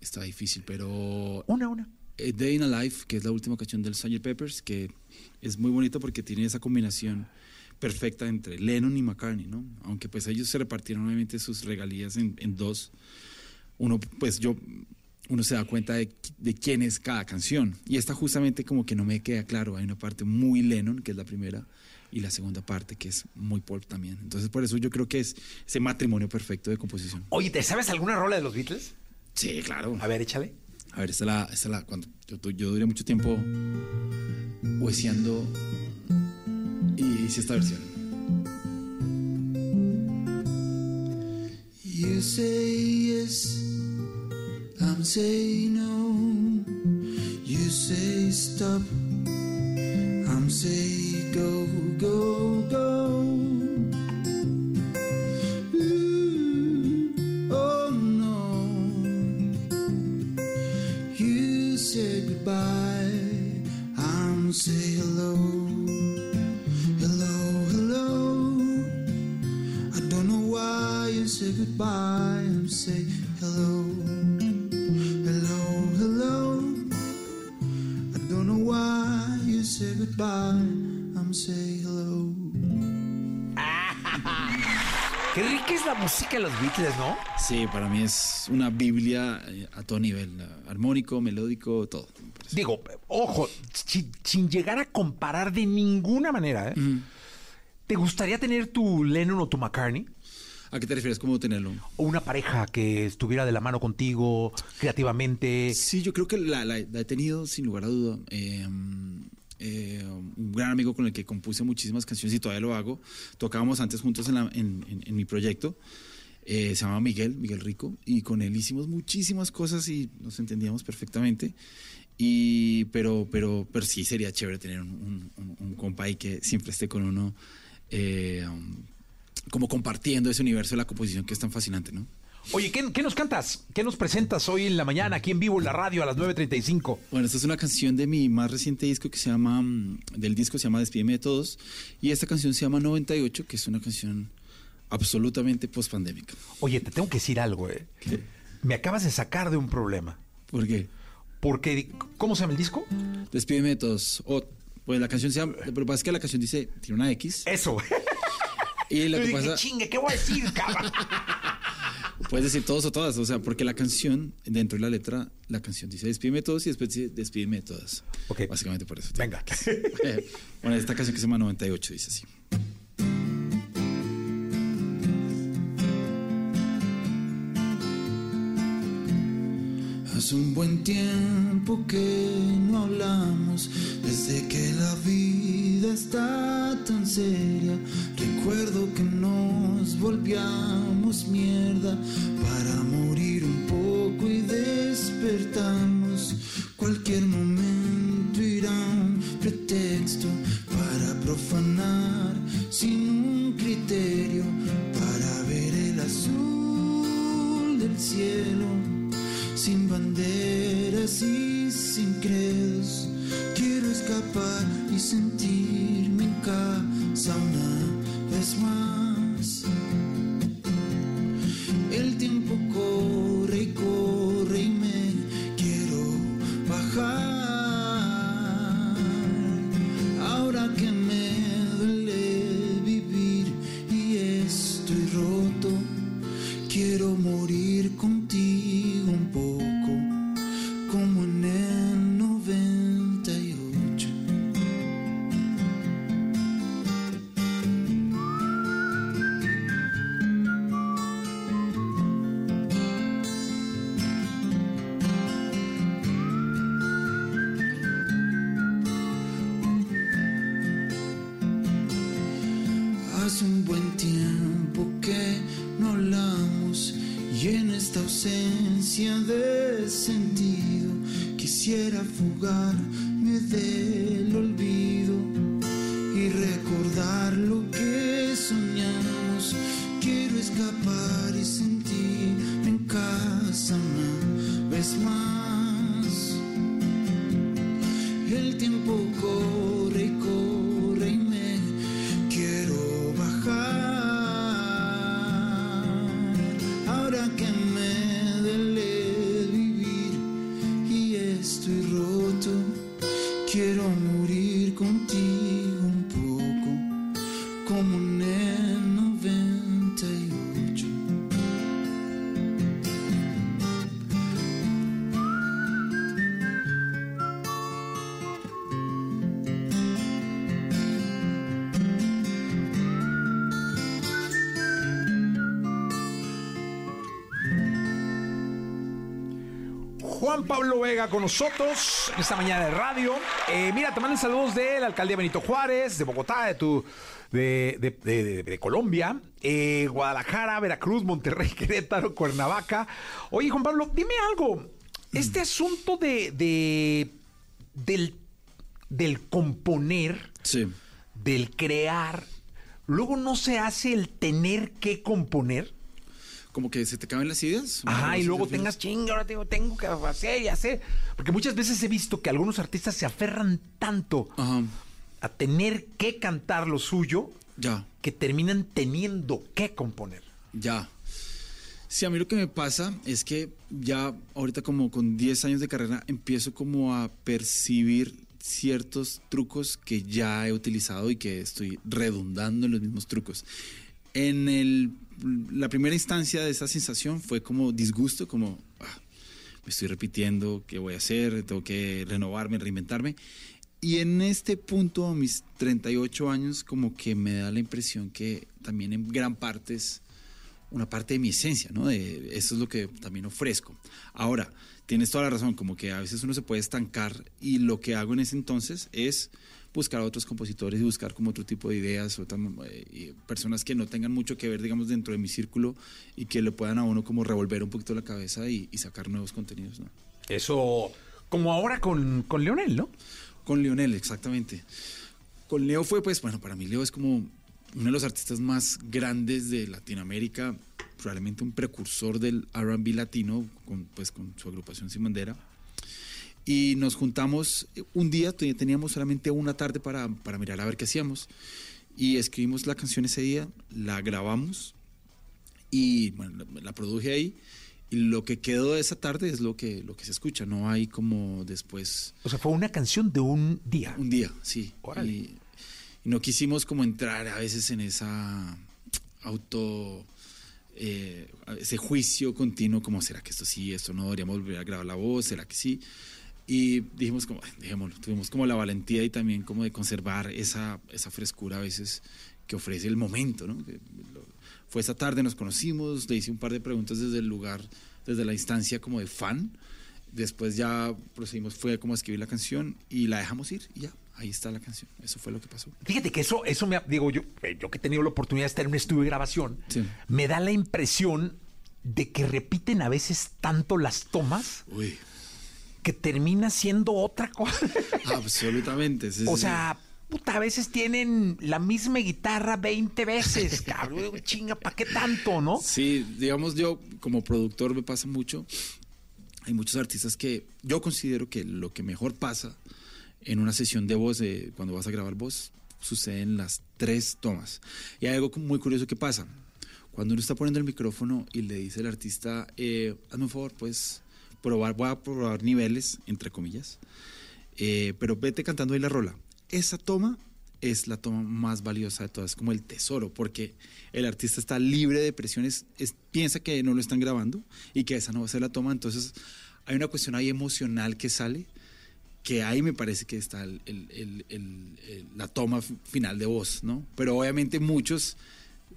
L: está difícil, pero...
A: Una, una.
L: Eh, Day in a Life, que es la última canción del Sgt. Peppers, que es muy bonito porque tiene esa combinación perfecta entre Lennon y McCartney, ¿no? Aunque pues ellos se repartieron obviamente sus regalías en, en dos. Uno, pues yo, uno se da cuenta de, de quién es cada canción. Y esta justamente como que no me queda claro. Hay una parte muy Lennon, que es la primera, y la segunda parte que es muy pop también. Entonces por eso yo creo que es ese matrimonio perfecto de composición.
A: Oye, ¿te sabes alguna rola de los Beatles?
L: Sí, claro.
A: A ver, échale.
L: A ver, esta es la, esta es la cuando yo, yo duré mucho tiempo hueseando y hice esta versión.
F: You say yes, I'm saying no. You say stop, I'm saying go, go. Goodbye and say hello. Hello, hello. I don't know why you say goodbye and say hello.
A: Qué rica es la música de los Beatles, ¿no?
L: Sí, para mí es una Biblia eh, a todo nivel, armónico, melódico, todo.
A: Digo, ojo, si- sin llegar a comparar de ninguna manera, ¿eh? ¿Te gustaría tener tu Lennon o tu McCartney?
L: ¿A qué te refieres? ¿Cómo tenerlo?
A: O una pareja que estuviera de la mano contigo creativamente.
L: Sí, yo creo que la, la- la he tenido sin lugar a duda. Eh, eh, un gran amigo con el que compuse muchísimas canciones y todavía lo hago. Tocábamos antes juntos en, la- en- en- en mi proyecto. Eh, se llama Miguel, Miguel Rico, y con él hicimos muchísimas cosas y nos entendíamos perfectamente. Y, pero, pero, pero sí sería chévere tener un, un, un- un compa ahí que siempre esté con uno, eh, um, como compartiendo ese universo de la composición que es tan fascinante, ¿no?
A: Oye, ¿qué, qué nos cantas? ¿Qué nos presentas hoy en la mañana aquí en vivo en la radio a las 9.35?
L: Bueno, esta es una canción de mi más reciente disco que se llama, mm, del disco se llama Despídeme de Todos, y esta canción se llama 98, que es una canción absolutamente post-pandémica.
A: Oye, te tengo que decir algo, ¿eh? Me acabas de sacar de un problema.
L: ¿Por qué?
A: Porque, ¿cómo se llama el disco?
L: Despídeme de Todos. O, pues la canción se llama, lo que pasa es que la canción dice, tiene una X.
A: Eso.
L: Y lo que
A: dije,
L: pasa,
A: chingue, ¿qué voy a decir, cabrón?
L: puedes decir todos o todas, o sea, porque la canción, dentro de la letra, la canción dice despídeme de todos y después dice despídeme de todas.
A: Ok.
L: Básicamente por eso.
A: Venga.
L: bueno, esta canción que se llama 98 dice así.
F: Hace un buen tiempo que no hablamos, desde que la vida está tan seria. Recuerdo que nos volvíamos mierda para morir un poco y despertamos. Cualquier momento irá un pretexto para profanar sin un criterio, para ver el azul del cielo sin banderas y sin credos. Quiero escapar y sentirme en casa.
A: Juan Pablo Vega con nosotros en esta mañana de radio. Eh, mira, te mandan saludos de la alcaldía Benito Juárez, de Bogotá, de tu, de, de- de- de- de Colombia, eh, Guadalajara, Veracruz, Monterrey, Querétaro, Cuernavaca. Oye, Juan Pablo, dime algo. Este asunto de, de- del, del componer, del crear, luego no se hace el tener que componer.
L: Como que se te caben las ideas.
A: Ajá, y
L: ¿Sí
A: luego tengas chinga, ahora tengo, tengo que hacer y hacer. Porque muchas veces he visto que algunos artistas se aferran tanto a tener que cantar lo suyo
L: Ya.
A: que terminan teniendo que componer.
L: Ya. Sí, a mí lo que me pasa es que ya ahorita como con 10 años de carrera empiezo como a percibir ciertos trucos que ya he utilizado y que estoy redundando en los mismos trucos. En el, la primera instancia de esa sensación fue como disgusto, como "Ah, me estoy repitiendo, ¿qué voy a hacer? Tengo que renovarme, reinventarme. Y en este punto, a mis 38 años, como que me da la impresión que también en gran parte es una parte de mi esencia, ¿no? De, eso es lo que también ofrezco. Ahora, tienes toda la razón, como que a veces uno se puede estancar y lo que hago en ese entonces es buscar a otros compositores y buscar como otro tipo de ideas, otras, eh, personas que no tengan mucho que ver, digamos, dentro de mi círculo y que le puedan a uno como revolver un poquito la cabeza y, y sacar nuevos contenidos, ¿no?
A: Eso, como ahora con, con Leonel, ¿no?
L: Con Leonel, exactamente. Con Leo fue, pues, bueno, para mí Leo es como uno de los artistas más grandes de Latinoamérica, probablemente un precursor del R&B latino, con, pues, con su agrupación Sin Bandera. Y nos juntamos un día, te- teníamos solamente una tarde para, para mirar a ver qué hacíamos. Y escribimos la canción ese día, la grabamos y bueno, la, la produje ahí. Y lo que quedó de esa tarde es lo que, lo que se escucha, no hay como después...
A: O sea, fue una canción de un día.
L: Un día, sí. Y, y no quisimos como entrar a veces en esa auto... eh, ese juicio continuo como, ¿será que esto sí, esto no? Deberíamos volver a grabar la voz, ¿será que sí? Y dijimos como, "Ay, dejémoslo, tuvimos como la valentía y también como de conservar esa, esa frescura a veces que ofrece el momento, ¿no? Lo- fue esa tarde, nos conocimos, le hice un par de preguntas desde el lugar, desde la instancia como de fan. Después ya procedimos, fue como a escribir la canción y la dejamos ir y ya, ahí está la canción. Eso fue lo que pasó.
A: Fíjate que eso, eso me digo yo, eh, yo que he tenido la oportunidad de estar en un estudio de grabación, me da la impresión de que repiten a veces tanto las tomas
L: Uy.
A: Que termina siendo otra cosa.
L: Absolutamente. sí,
A: o
L: sí,
A: sea, puta, a veces tienen la misma guitarra 20 veces, cabrón. Chinga, ¿para qué tanto, no?
L: Sí, digamos yo como productor me pasa mucho. Hay muchos artistas que yo considero que lo que mejor pasa en una sesión de voz, cuando vas a grabar voz, sucede en las tres tomas. Y hay algo muy curioso que pasa. Cuando uno está poniendo el micrófono y le dice al artista, eh, hazme un favor, pues probar, voy a probar niveles, entre comillas, eh, pero vete cantando ahí la rola. Esa toma es la toma más valiosa de todas, es como el tesoro, porque el artista está libre de presiones, es- piensa que no lo están grabando y que esa no va a ser la toma, entonces hay una cuestión ahí emocional que sale, que ahí me parece que está el- el- el- la toma final de voz, ¿no? Pero obviamente muchos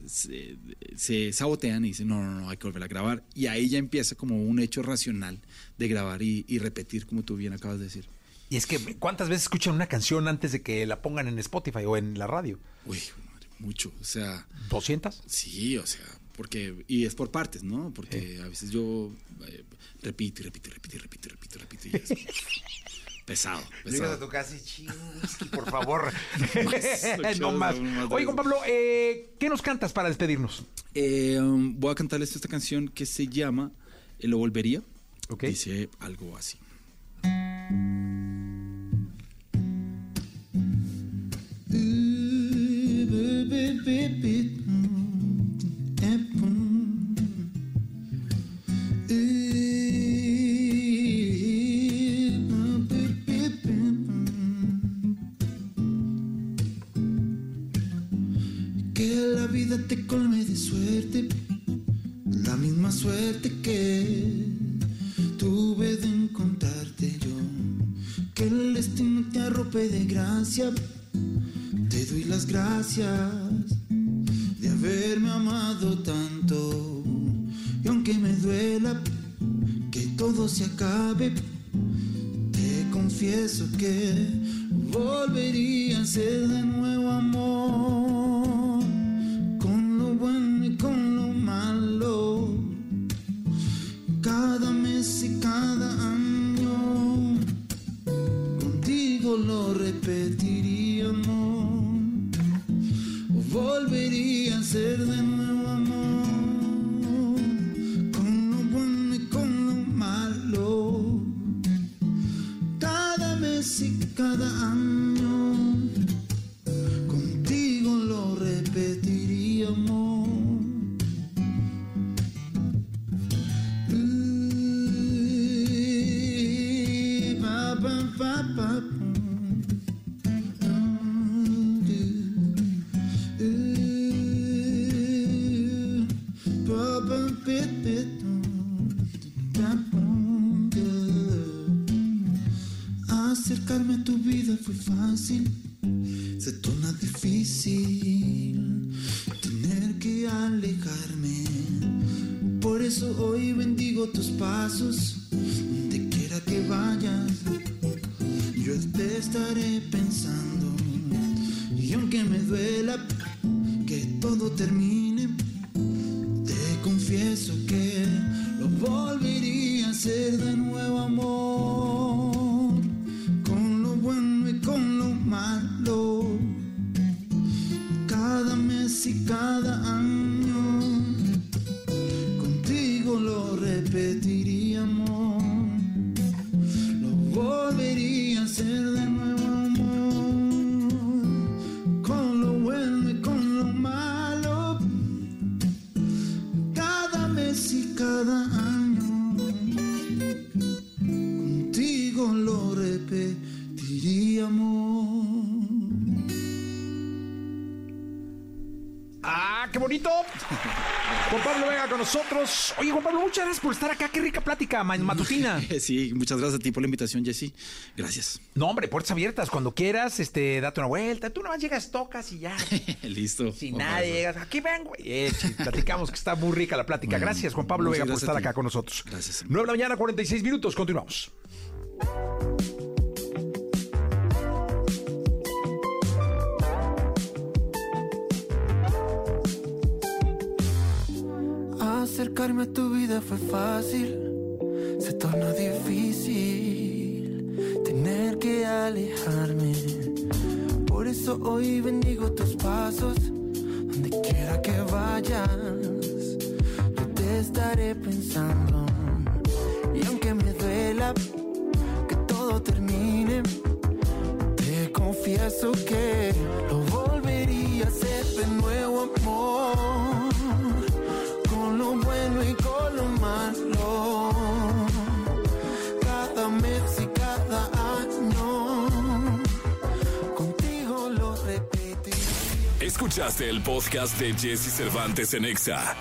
L: se, se sabotean y dicen, no, no, no, hay que volver a grabar, y ahí ya empieza como un hecho racional de grabar y, y repetir, como tú bien acabas de decir.
A: Y es que, ¿cuántas veces escuchan una canción antes de que la pongan en Spotify o en la radio?
L: Uy, madre, mucho, o sea...
A: ¿200?
L: Sí, o sea, porque, y es por partes, ¿no? Porque a veces yo eh, repito y repito y repito y repito y repito y repito y es pesado,
A: Llegas a
L: pesado.
A: tu casa y por favor. No más. Oye. Juan Pablo, eh, ¿qué nos cantas para despedirnos?
L: Eh, um, voy a cantarles esta canción que se llama eh, Lo Volvería.
A: Ok.
L: Dice algo así.
F: Te doy las gracias
A: nosotros. Oye, Juan Pablo, muchas gracias por estar acá. Qué rica plática ma- matutina.
L: Sí, muchas gracias a ti por la invitación, Jesse. Gracias.
A: No, hombre, puertas abiertas. Cuando quieras, este, date una vuelta. Tú nomás llegas, tocas y ya.
L: Listo.
A: Si
L: Ojalá.
A: nadie llegas, aquí vengo. Eh, platicamos que está muy rica la plática. Gracias, Juan Pablo
L: muchas
A: Vega, por estar acá con nosotros.
L: Gracias.
A: 9 de la mañana, 46 minutos. Continuamos.
F: Acercarme a tu vida fue fácil, se torna difícil tener que alejarme. Por
M: eso hoy bendigo tus pasos, donde quiera que vayas, yo te estaré pensando. Y aunque me duela que todo termine, te confieso que lo volvería a hacer de nuevo, amor. Lo bueno y con lo malo. Cada mes y cada año. Contigo lo repetí.
B: Escuchaste el podcast de Jesse Cervantes en Exa.